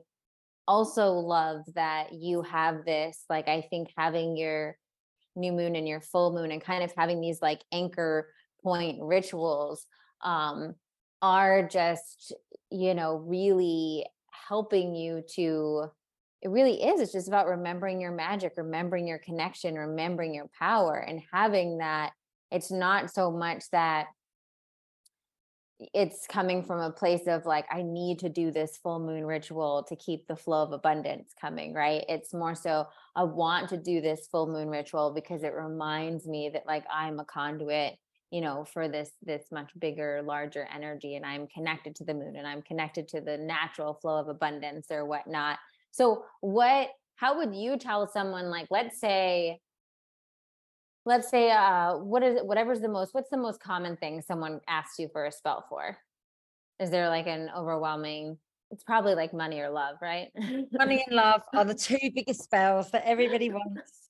S1: also love that you have this, like, I think having your new moon and your full moon and kind of having these like anchor point rituals um, are just, you know, really helping you to it really is it's just about remembering your magic remembering your connection remembering your power and having that it's not so much that it's coming from a place of like i need to do this full moon ritual to keep the flow of abundance coming right? It's more so i want to do this full moon ritual because it reminds me that like i'm a conduit you know for this this much bigger larger energy and i'm connected to the moon and i'm connected to the natural flow of abundance or whatnot. So what how would you tell someone like let's say let's say uh what is it whatever's the most what's the most common thing someone asks you for a spell for? Is there like an overwhelming it's probably like money or love right?
S2: Money and love are the two biggest spells that everybody wants.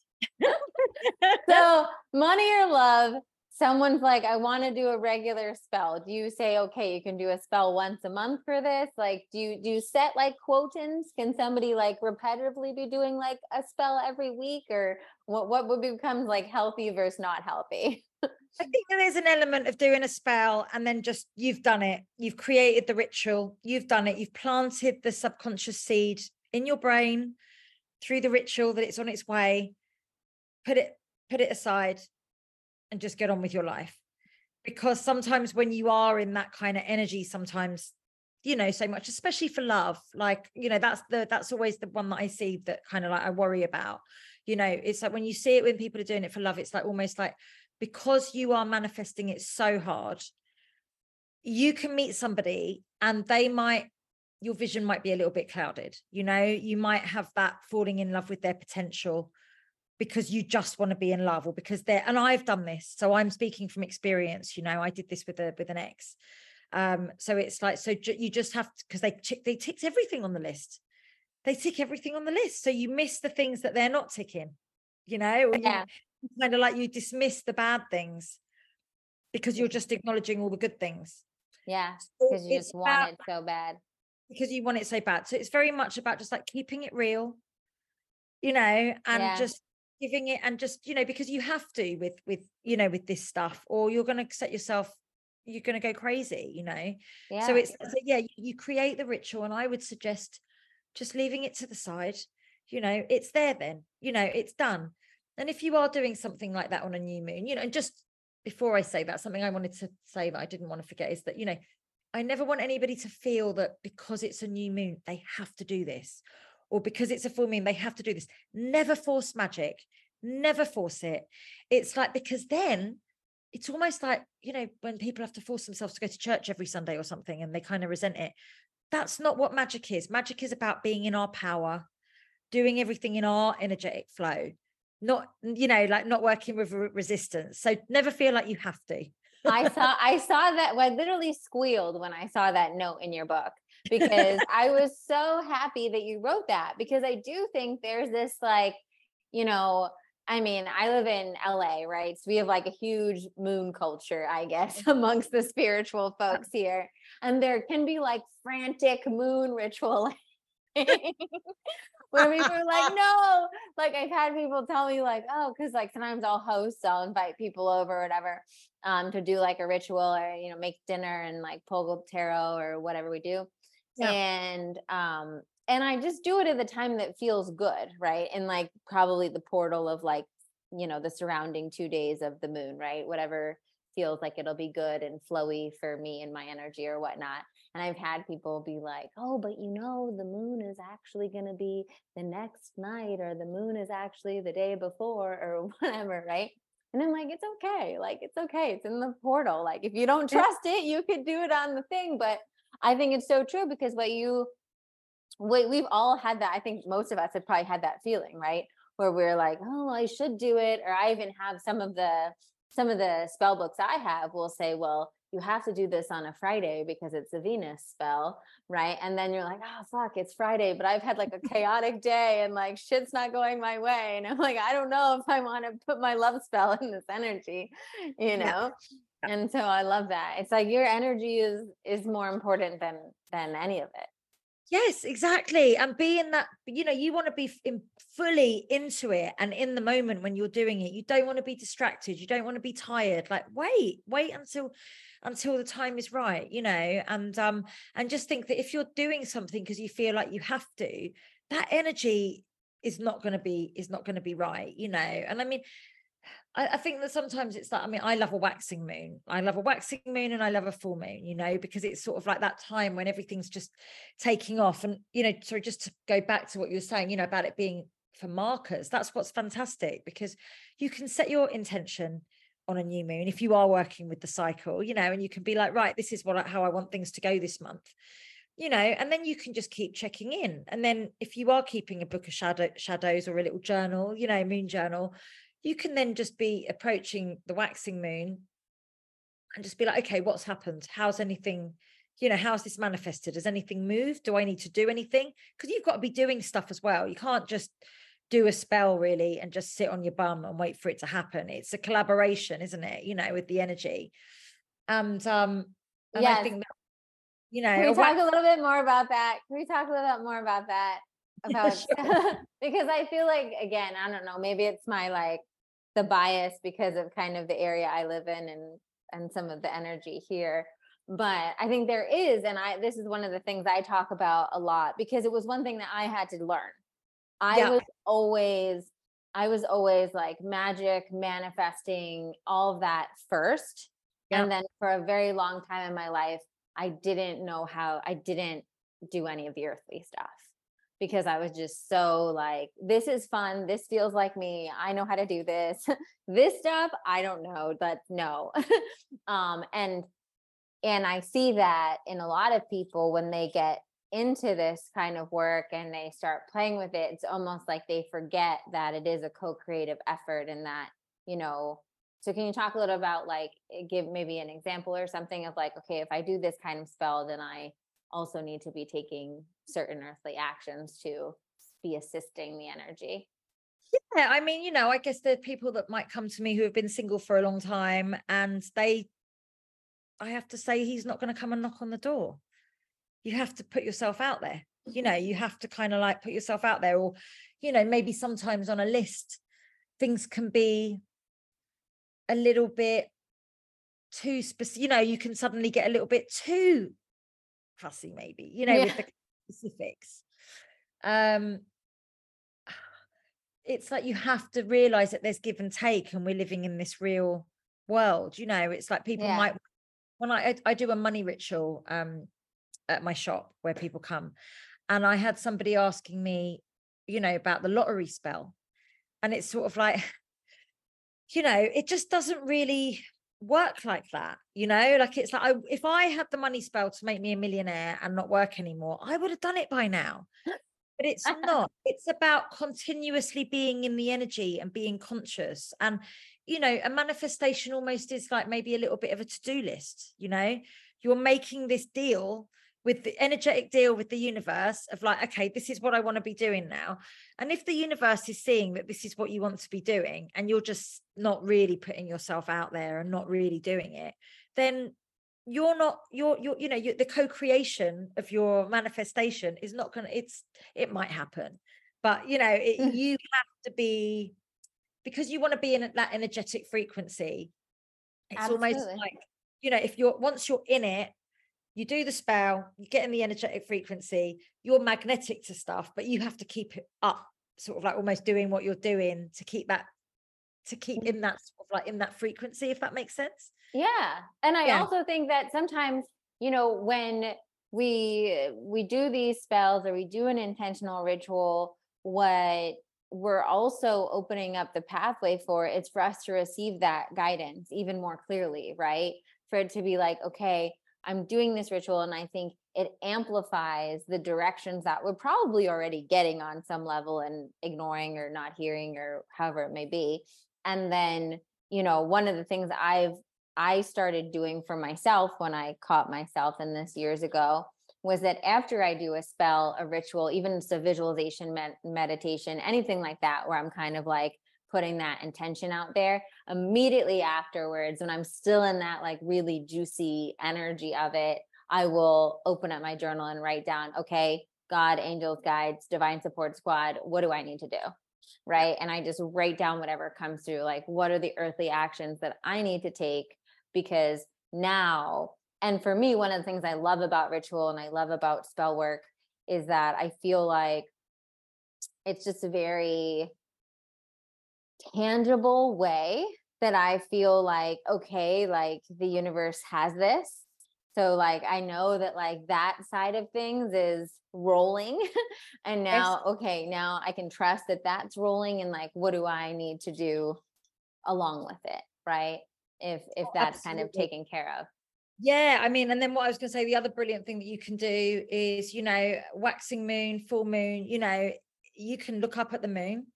S1: So money or love someone's like, I want to do a regular spell. Do you say, okay, you can do a spell once a month for this? Like, do you do you set like quotants? Can somebody like repetitively be doing like a spell every week, or what? What would become like healthy versus not healthy?
S2: I think there's an element of doing a spell and then just you've done it. You've created the ritual. You've done it. You've planted the subconscious seed in your brain through the ritual that it's on its way. Put it put it aside and just get on with your life. Because sometimes when you are in that kind of energy sometimes you know so much especially for love like you know that's the that's always the one that i see that kind of like i worry about. You know it's like when you see it when people are doing it for love it's like almost like because you are manifesting it so hard you can meet somebody and they might your vision might be a little bit clouded you know? You might have that falling in love with their potential because you just want to be in love or because they're and I've done this so I'm speaking from experience you know I did this with a with an ex. Um so it's like so ju- you just have because they tick they ticked everything on the list. They tick everything on the list so you miss the things that they're not ticking you know
S1: yeah.
S2: you, kind of like you dismiss the bad things because you're just acknowledging all the good things.
S1: Yeah because so you just want about, it so bad.
S2: because you want it so bad. So it's very much about just like keeping it real you know and yeah. just giving it and just you know because you have to with with you know with this stuff or you're going to set yourself you're going to go crazy you know? Yeah. so it's so yeah you create the ritual and i would suggest just leaving it to the side you know it's there then you know it's done. And if you are doing something like that on a new moon you know and just before i say that something i wanted to say that i didn't want to forget is that you know i never want anybody to feel that because it's a new moon they have to do this or because it's a full moon, they have to do this. Never force magic, never force it. It's like, because then it's almost like, you know, when people have to force themselves to go to church every Sunday or something and they kind of resent it. That's not what magic is. Magic is about being in our power, doing everything in our energetic flow, not, you know, like not working with resistance. So never feel like you have to.
S1: I saw I saw that I literally squealed when I saw that note in your book because I was so happy that you wrote that because I do think there's this like, you know, I mean, I live in LA, right? So we have like a huge moon culture, I guess, amongst the spiritual folks here. And there can be like frantic moon ritual where we were like, no, like I've had people tell me like, oh, because like sometimes I'll host, I'll invite people over or whatever um, to do like a ritual or, you know, make dinner and like pull tarot or whatever we do yeah. and um and i just do it at the time that feels good right and like probably the portal of like you know the surrounding two days of the moon right whatever feels like it'll be good and flowy for me and my energy or whatnot and i've had people be like oh but you know the moon is actually going to be the next night or the moon is actually the day before or whatever right and I'm like, it's okay. Like, it's okay. It's in the portal. Like, if you don't trust it, you could do it on the thing. But I think it's so true because what you we, we've all had that. I think most of us have probably had that feeling, right? Where we're like, oh, I should do it. Or I even have some of the some of the spell books I have will say, well, you have to do this on a Friday because it's a Venus spell, right? And then you're like, oh fuck, it's Friday, but I've had like a chaotic day and like shit's not going my way. And I'm like, I don't know if I want to put my love spell in this energy, you know? Yeah. And so I love that. It's like your energy is is more important than than any of it.
S2: Yes, exactly. And being that, you know, you want to be in, fully into it and in the moment when you're doing it. You don't want to be distracted. You don't want to be tired. Like, wait, wait until until the time is right, you know, and um, and just think that if you're doing something because you feel like you have to, that energy is not going to be is not going to be right, you know. And I mean, I, I, think that sometimes it's that. I mean, I love a waxing moon. I love a waxing moon and I love a full moon, you know, because it's sort of like that time when everything's just taking off. And, you know, sorry, just to go back to what you were saying, you know, about it being for markers, that's what's fantastic because you can set your intention on a new moon if you are working with the cycle, you know, and you can be like, right, this is what how I want things to go this month you know and then you can just keep checking in and then if you are keeping a book of shadow shadows or a little journal you know moon journal you can then just be approaching the waxing moon and just be like, okay, what's happened? How's anything, you know, how's this manifested? Has anything moved? Do I need to do anything? Because you've got to be doing stuff as well. You can't just do a spell really and just sit on your bum and wait for it to happen. It's a collaboration, isn't it? You know, with the energy. And um and yes. I think that, you know,
S1: Can we talk a little bit more about that? Can we talk a little bit more about that? About yeah, sure. because I feel like again, I don't know, maybe it's my like the bias because of kind of the area I live in and and some of the energy here but i think there is and i this is one of the things i talk about a lot because it was one thing that i had to learn i yeah. was always i was always like magic manifesting all of that first yeah. and then for a very long time in my life i didn't know how i didn't do any of the earthly stuff because I was just so like, this is fun. This feels like me. I know how to do this. this stuff, I don't know, but no. um, and and I see that in a lot of people when they get into this kind of work and they start playing with it, it's almost like they forget that it is a co-creative effort and that, you know, so can you talk a little about like eh, give maybe an example or something of like, okay, if I do this kind of spell, then I also need to be taking certain earthly actions to be assisting the energy.
S2: Yeah, I mean, you know, I guess there are people that might come to me who have been single for a long time and they, I have to say, he's not going to come and knock on the door. You have to put yourself out there. You know, you have to kind of like put yourself out there, or, you know, maybe sometimes on a list, things can be a little bit too specific. You know, you can suddenly get a little bit too fussy maybe you know yeah. with the specifics um it's like you have to realize that there's give and take and we're living in this real world you know it's like people yeah. might when I, I do a money ritual um at my shop where people come and i had somebody asking me you know about the lottery spell and it's sort of like you know it just doesn't really work like that you know? Like it's like I, if i had the money spell to make me a millionaire and not work anymore i would have done it by now. But it's not. It's about continuously being in the energy and being conscious and you know a manifestation almost is like maybe a little bit of a to-do list you know? You're making this deal with the energetic deal with the universe of like okay this is what i want to be doing now and if the universe is seeing that this is what you want to be doing and you're just not really putting yourself out there and not really doing it then you're not you're you're you know you're, the co-creation of your manifestation is not gonna it's it might happen but you know it, mm. you have to be because you want to be in that energetic frequency it's Absolutely. almost like you know if you're once you're in it you do the spell, you get in the energetic frequency, you're magnetic to stuff, but you have to keep it up, sort of like almost doing what you're doing to keep that to keep in that sort of like in that frequency, if that makes sense.
S1: Yeah. And I yeah. also think that sometimes, you know, when we we do these spells or we do an intentional ritual, what we're also opening up the pathway for it's for us to receive that guidance even more clearly, right? For it to be like, okay, I'm doing this ritual and I think it amplifies the directions that we're probably already getting on some level and ignoring or not hearing or however it may be. And then, you know, one of the things I've I started doing for myself when I caught myself in this years ago was that after I do a spell, a ritual, even it's a visualization med- meditation, anything like that, where I'm kind of like putting that intention out there, immediately afterwards, when I'm still in that like really juicy energy of it, I will open up my journal and write down, okay, God, angels, guides, divine support squad, what do I need to do? Right. And I just write down whatever comes through, like, what are the earthly actions that I need to take? Because now, and for me, one of the things I love about ritual and I love about spell work is that I feel like it's just very tangible way that I feel like, okay, like the universe has this. So, like, I know that like that side of things is rolling and now okay now i can trust that that's rolling and like what do i need to do along with it right if if oh, that's Absolutely. kind of taken care of
S2: yeah i mean and then what i was going to say the other brilliant thing that you can do is you know waxing moon full moon you know you can look up at the moon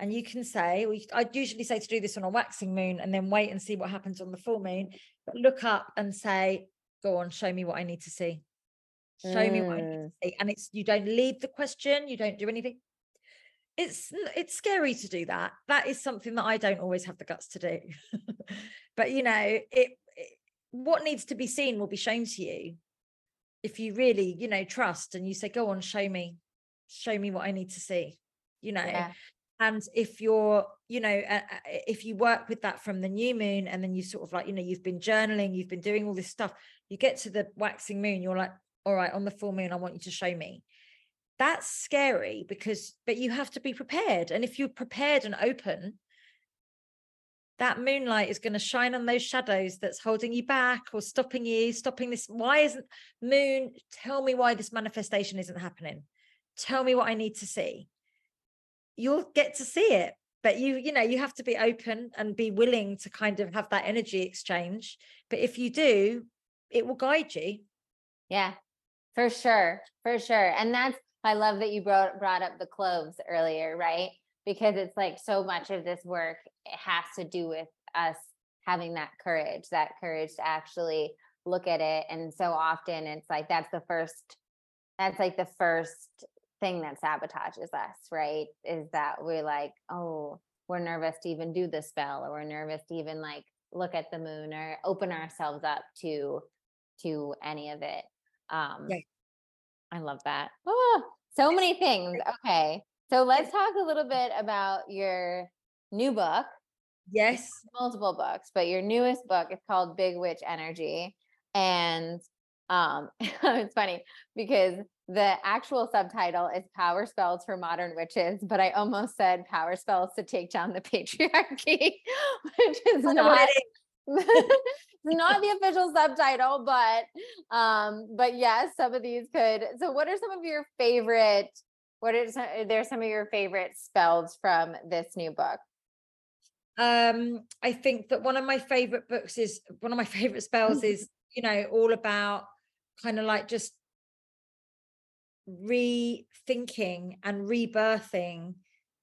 S2: and you can say we i usually say to do this on a waxing moon and then wait and see what happens on the full moon but look up and say go on show me what i need to see show mm. me what I need to mm. see. And it's you don't leave the question, you don't do anything. It's it's scary to do that. That is something that I don't always have the guts to do. but you know, it, it what needs to be seen will be shown to you if you really, you know, trust and you say, go on, show me, show me what I need to see, you know. Yeah. And if you're, you know, uh, if you work with that from the new moon and then you sort of like, you know, you've been journaling, you've been doing all this stuff, you get to the waxing moon, you're like, all right, on the full moon, I want you to show me. That's scary because, but you have to be prepared. And if you're prepared and open, that moonlight is going to shine on those shadows that's holding you back or stopping you, stopping this. Why isn't moon? Tell me why this manifestation isn't happening. Tell me what I need to see. You'll get to see it, but you, you know, you have to be open and be willing to kind of have that energy exchange. But if you do, it will guide you.
S1: Yeah, for sure, for sure. And that's I love that you brought brought up the cloves earlier, right? Because it's like so much of this work it has to do with us having that courage, that courage to actually look at it. And so often it's like that's the first that's like the first thing that sabotages us, right? Is that we're like, oh, we're nervous to even do the spell or we're nervous to even like look at the moon or open ourselves up to to any of it um, yeah. I love that. Oh, so many things. Okay. So let's talk a little bit about your new book.
S2: Yes.
S1: Multiple books, but your newest book is called Big Witch Energy. And um, it's funny because the actual subtitle is Power Spells for Modern Witches, but I almost said Power Spells to Take Down the Patriarchy, which is not not the official subtitle, but um, but yes, some of these could. So, what are some of your favorite? What are some, are there some of your favorite spells from this new book?
S2: Um, I think that one of my favorite books is one of my favorite spells is you know all about kind of like just rethinking and rebirthing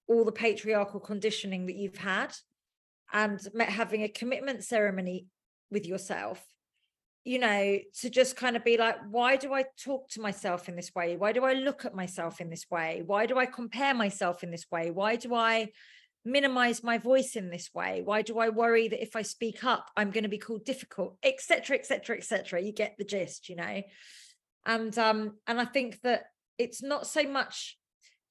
S2: all the patriarchal conditioning that you've had and having a commitment ceremony with yourself you know to just kind of be like why do i talk to myself in this way? Why do i look at myself in this way? Why do i compare myself in this way? Why do i minimize my voice in this way? Why do i worry that if i speak up i'm going to be called difficult? etc etc etc you get the gist you know and um and i think that it's not so much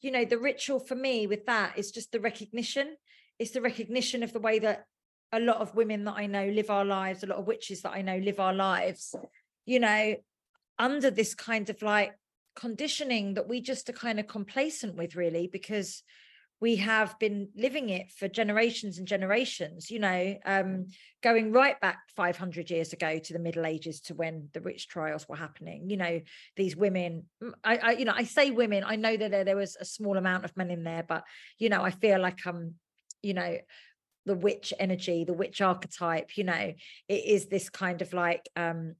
S2: you know the ritual for me with that is just the recognition. It's the recognition of the way that a lot of women that I know live our lives, a lot of witches that I know live our lives, you know, under this kind of like conditioning that we just are kind of complacent with, really, because we have been living it for generations and generations, you know, um, going right back 500 years ago to the Middle Ages to when the witch trials were happening. You know, these women, I, I you know, I say women, I know that there, there was a small amount of men in there, but, you know, I feel like um, you know the witch energy the witch archetype you know it is this kind of like um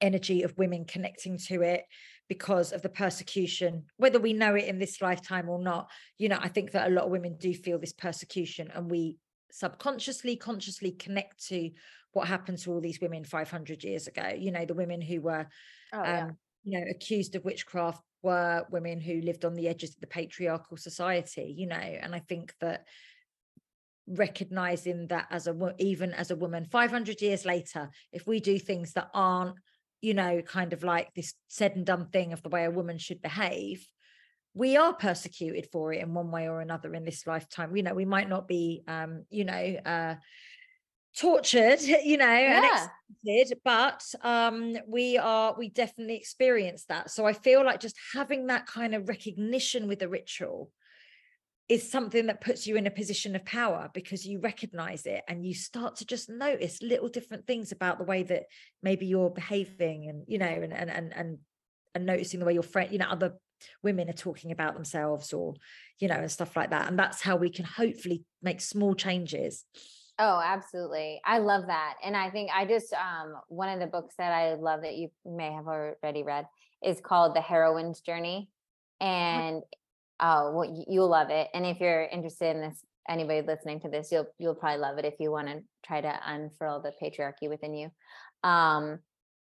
S2: energy of women connecting to it because of the persecution whether we know it in this lifetime or not you know i think that a lot of women do feel this persecution and we subconsciously, consciously connect to what happened to all these women 500 years ago. You know, the women who were, oh, um, you know, accused of witchcraft were women who lived on the edges of the patriarchal society. You know, and I think that recognizing that as a even as a woman 500 years later if we do things that aren't you know kind of like this said and done thing of the way a woman should behave we are persecuted for it in one way or another in this lifetime you know we might not be um you know uh tortured you know yeah. and but um we are we definitely experience that so i feel like just having that kind of recognition with the ritual is something that puts you in a position of power because you recognize it and you start to just notice little different things about the way that maybe you're behaving and you know and and and and, and noticing the way your friend you know other women are talking about themselves or you know and stuff like that. And that's how we can hopefully make small changes.
S1: Oh absolutely. I love that. And i think i just um one of the books that i love that you may have already read is called the heroine's journey. And oh well you'll love it and if you're interested in this anybody listening to this you'll you'll probably love it if you want to try to unfurl the patriarchy within you. Um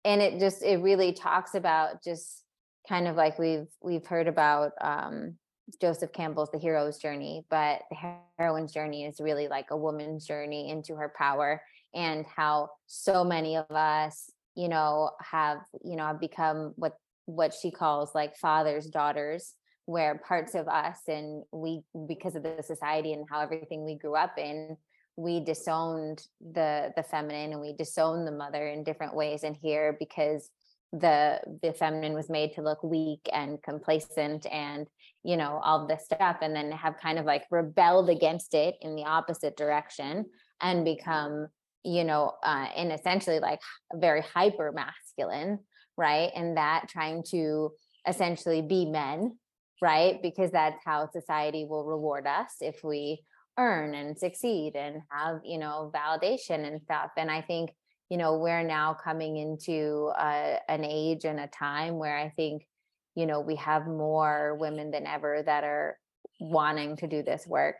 S1: and it just it really talks about just kind of like we've we've heard about um, Joseph Campbell's The Hero's Journey, but the heroine's journey is really like a woman's journey into her power and how so many of us, you know, have, you know, have become what what she calls like father's daughters, where parts of us and we because of the society and how everything we grew up in, we disowned the the feminine and we disowned the mother in different ways and here because the the feminine was made to look weak and complacent and you know all this stuff and then have kind of like rebelled against it in the opposite direction and become you know uh in essentially like very hyper masculine right? And that trying to essentially be men right? Because that's how society will reward us if we earn and succeed and have you know validation and stuff. And i think you know we're now coming into uh, an age and a time where i think you know we have more women than ever that are wanting to do this work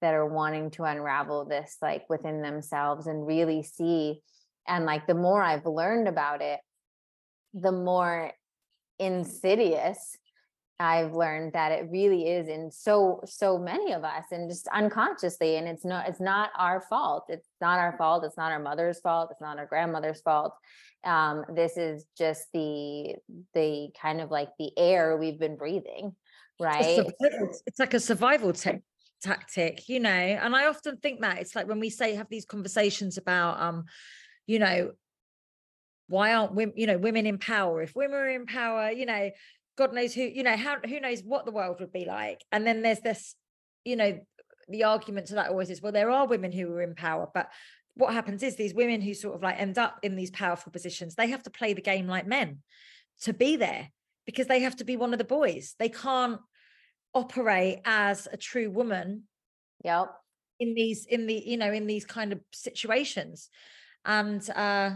S1: that are wanting to unravel this like within themselves and really see. And like the more i've learned about it the more insidious I've learned that it really is in so so many of us and just unconsciously and it's not it's not our fault. It's not our fault. It's not our mother's fault. It's not our grandmother's fault. Um, this is just the the kind of like the air we've been breathing right?
S2: it's, it's like a survival tactic you know? And I often think that it's like when we say have these conversations about um you know why aren't women you know women in power? If women are in power you know God knows who, you know, how who knows what the world would be like. And then there's this, you know, the argument to that always is, well, there are women who are in power, but what happens is these women who sort of like end up in these powerful positions, they have to play the game like men to be there because they have to be one of the boys. They can't operate as a true woman.
S1: Yep.
S2: In these, in the, you know, in these kind of situations. And uh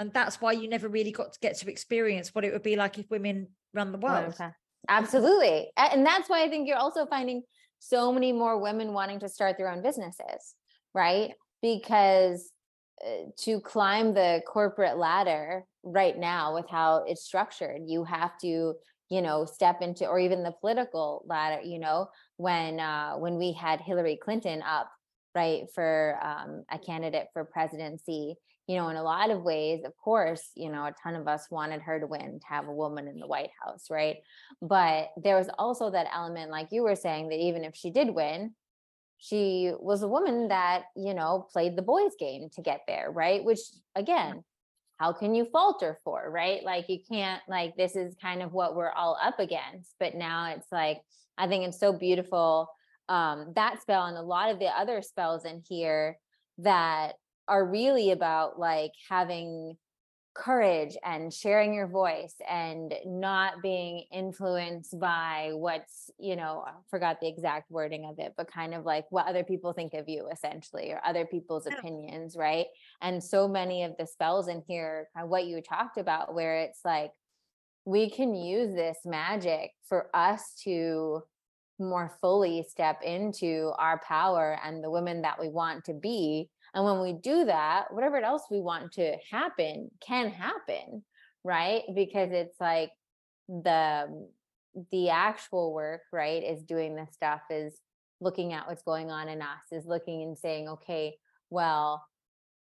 S2: and that's why you never really got to get to experience what it would be like if women run the world. Okay.
S1: Absolutely. And that's why I think you're also finding so many more women wanting to start their own businesses, right? Because uh, to climb the corporate ladder right now with how it's structured, you have to you know step into or even the political ladder you know when uh when we had hillary clinton up right for um, a candidate for presidency you know, in a lot of ways, of course, you know, a ton of us wanted her to win, to have a woman in the White House, right? But there was also that element, like you were saying, that even if she did win, she was a woman that, you know, played the boys' game to get there, right? Which, again, how can you falter for, right? Like, you can't, like, this is kind of what we're all up against. But now it's like, I think it's so beautiful um, that spell and a lot of the other spells in here that are really about like having courage and sharing your voice and not being influenced by what's you know I forgot the exact wording of it but kind of like what other people think of you essentially or other people's yeah. opinions right and so many of the spells in here kind of what you talked about where it's like we can use this magic for us to more fully step into our power and the women that we want to be. And when we do that, whatever else we want to happen can happen, right? Because it's like the the actual work, right, is doing this stuff, is looking at what's going on in us, is looking and saying, okay, well,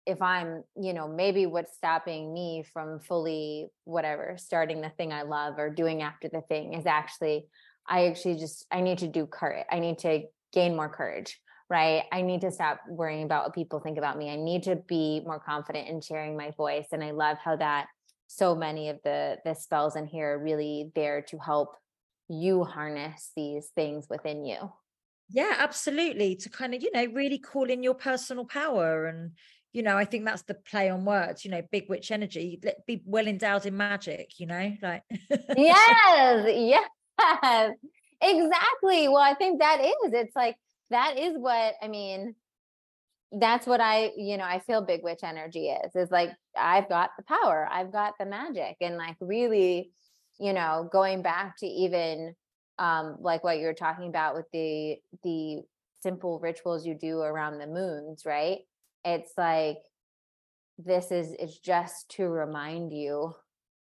S1: if I'm, you know, maybe what's stopping me from fully whatever, starting the thing I love or doing after the thing is actually, I actually just, I need to do courage. I need to gain more courage, right? I need to stop worrying about what people think about me. I need to be more confident in sharing my voice. And I love how that so many of the the spells in here are really there to help you harness these things within you.
S2: Yeah, absolutely. To kind of, you know, really call in your personal power. And, you know, I think that's the play on words, you know, big witch energy, let be well endowed in magic, you know, like
S1: Yes, yes. Exactly. Well, I think that is. It's like that is what I mean. That's what I, you know, I feel big witch energy is. Is like I've got the power, I've got the magic, and like really you know going back to even um like what you're talking about with the the simple rituals you do around the moons right it's like this is it's just to remind you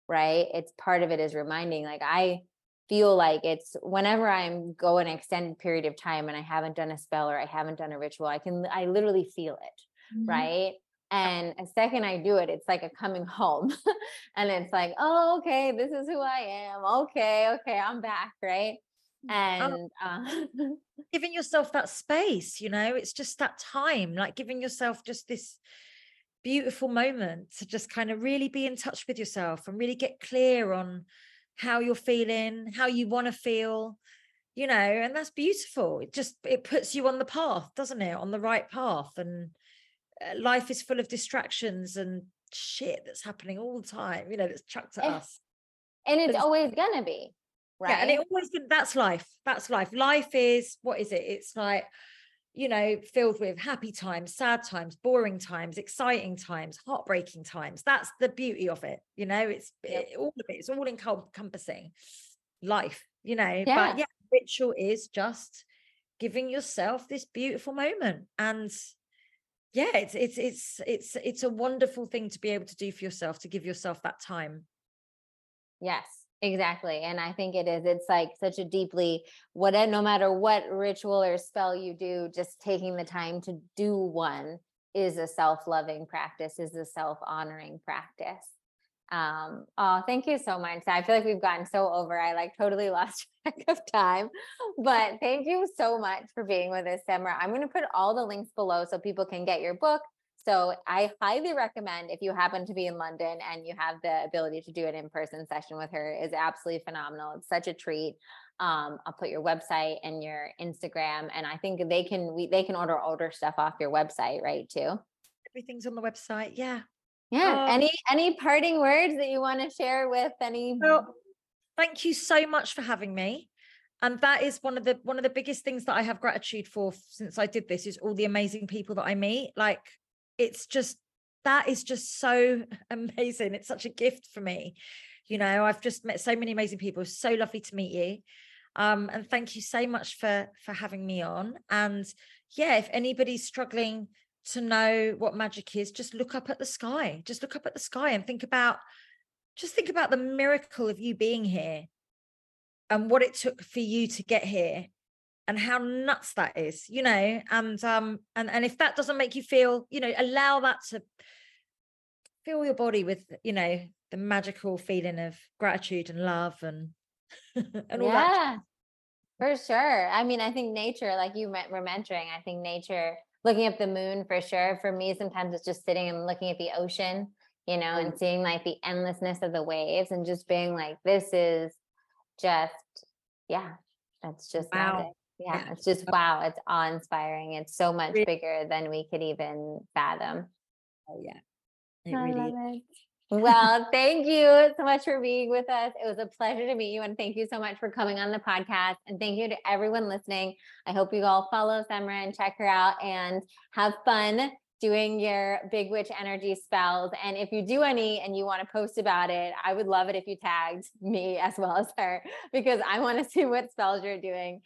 S1: right it's part of it is reminding like i feel like it's whenever i'm go an extended period of time and i haven't done a spell or i haven't done a ritual i can i literally feel it mm-hmm. right and a second I do it, it's like a coming home. and it's like, oh, okay, this is who I am. Okay, okay, I'm back. Right. Oh, and uh,
S2: giving yourself that space, you know, it's just that time, like giving yourself just this beautiful moment to just kind of really be in touch with yourself and really get clear on how you're feeling, how you want to feel, you know, and that's beautiful. It just it puts you on the path, doesn't it? On the right path. And uh, life is full of distractions and shit that's happening all the time, you know, that's chucked at
S1: and,
S2: us.
S1: And it's always gonna be, right? Yeah,
S2: and it always that's life. That's life. Life is what is it? It's like, you know, filled with happy times, sad times, boring times, exciting times, heartbreaking times. That's the beauty of it. You know, it's yep. it, all of it, it's all encompassing life, you know. Yeah. But yeah, ritual is just giving yourself this beautiful moment. And yeah it's it's it's it's it's a wonderful thing to be able to do for yourself to give yourself that time
S1: yes exactly and i think it is it's like such a deeply what no matter what ritual or spell you do just taking the time to do one is a self-loving practice is a self-honoring practice um, oh, thank you so much. I feel like we've gotten so over. I like totally lost track of time, but thank you so much for being with us, Semra. I'm going to put all the links below so people can get your book. So I highly recommend if you happen to be in London and you have the ability to do an in-person session with her is absolutely phenomenal. It's such a treat. Um, I'll put your website and your Instagram, and I think they can we they can order older stuff off your website, right? Too.
S2: Everything's on the website. Yeah.
S1: Yeah. Um, any any parting words that you want to share with any?
S2: Well, thank you so much for having me. And that is one of the one of the biggest things that I have gratitude for since I did this is all the amazing people that I meet. Like it's just that is just so amazing. It's such a gift for me. You know, I've just met so many amazing people. So lovely to meet you. Um, and thank you so much for for having me on. And yeah, if anybody's struggling to know what magic is, just look up at the sky. Just look up at the sky and think about just think about the miracle of you being here and what it took for you to get here and how nuts that is, you know, and um and and if that doesn't make you feel, you know, allow that to fill your body with, you know, the magical feeling of gratitude and love and and all yeah, that.
S1: For sure. I mean, I think nature, like you were mentoring, I think nature looking at the moon for sure. For me, sometimes it's just sitting and looking at the ocean, you know, mm. and seeing like the endlessness of the waves and just being like, this is just, yeah, that's just wow. Yeah, yeah, it's just wow. It's awe inspiring. It's so much bigger than we could even fathom.
S2: Oh, yeah. It I really
S1: it. Well, thank you so much for being with us. It was a pleasure to meet you. And thank you so much for coming on the podcast. And thank you to everyone listening. I hope you all follow Semra and check her out and have fun doing your big witch energy spells. And if you do any and you want to post about it, I would love it if you tagged me as well as her because I want to see what spells you're doing.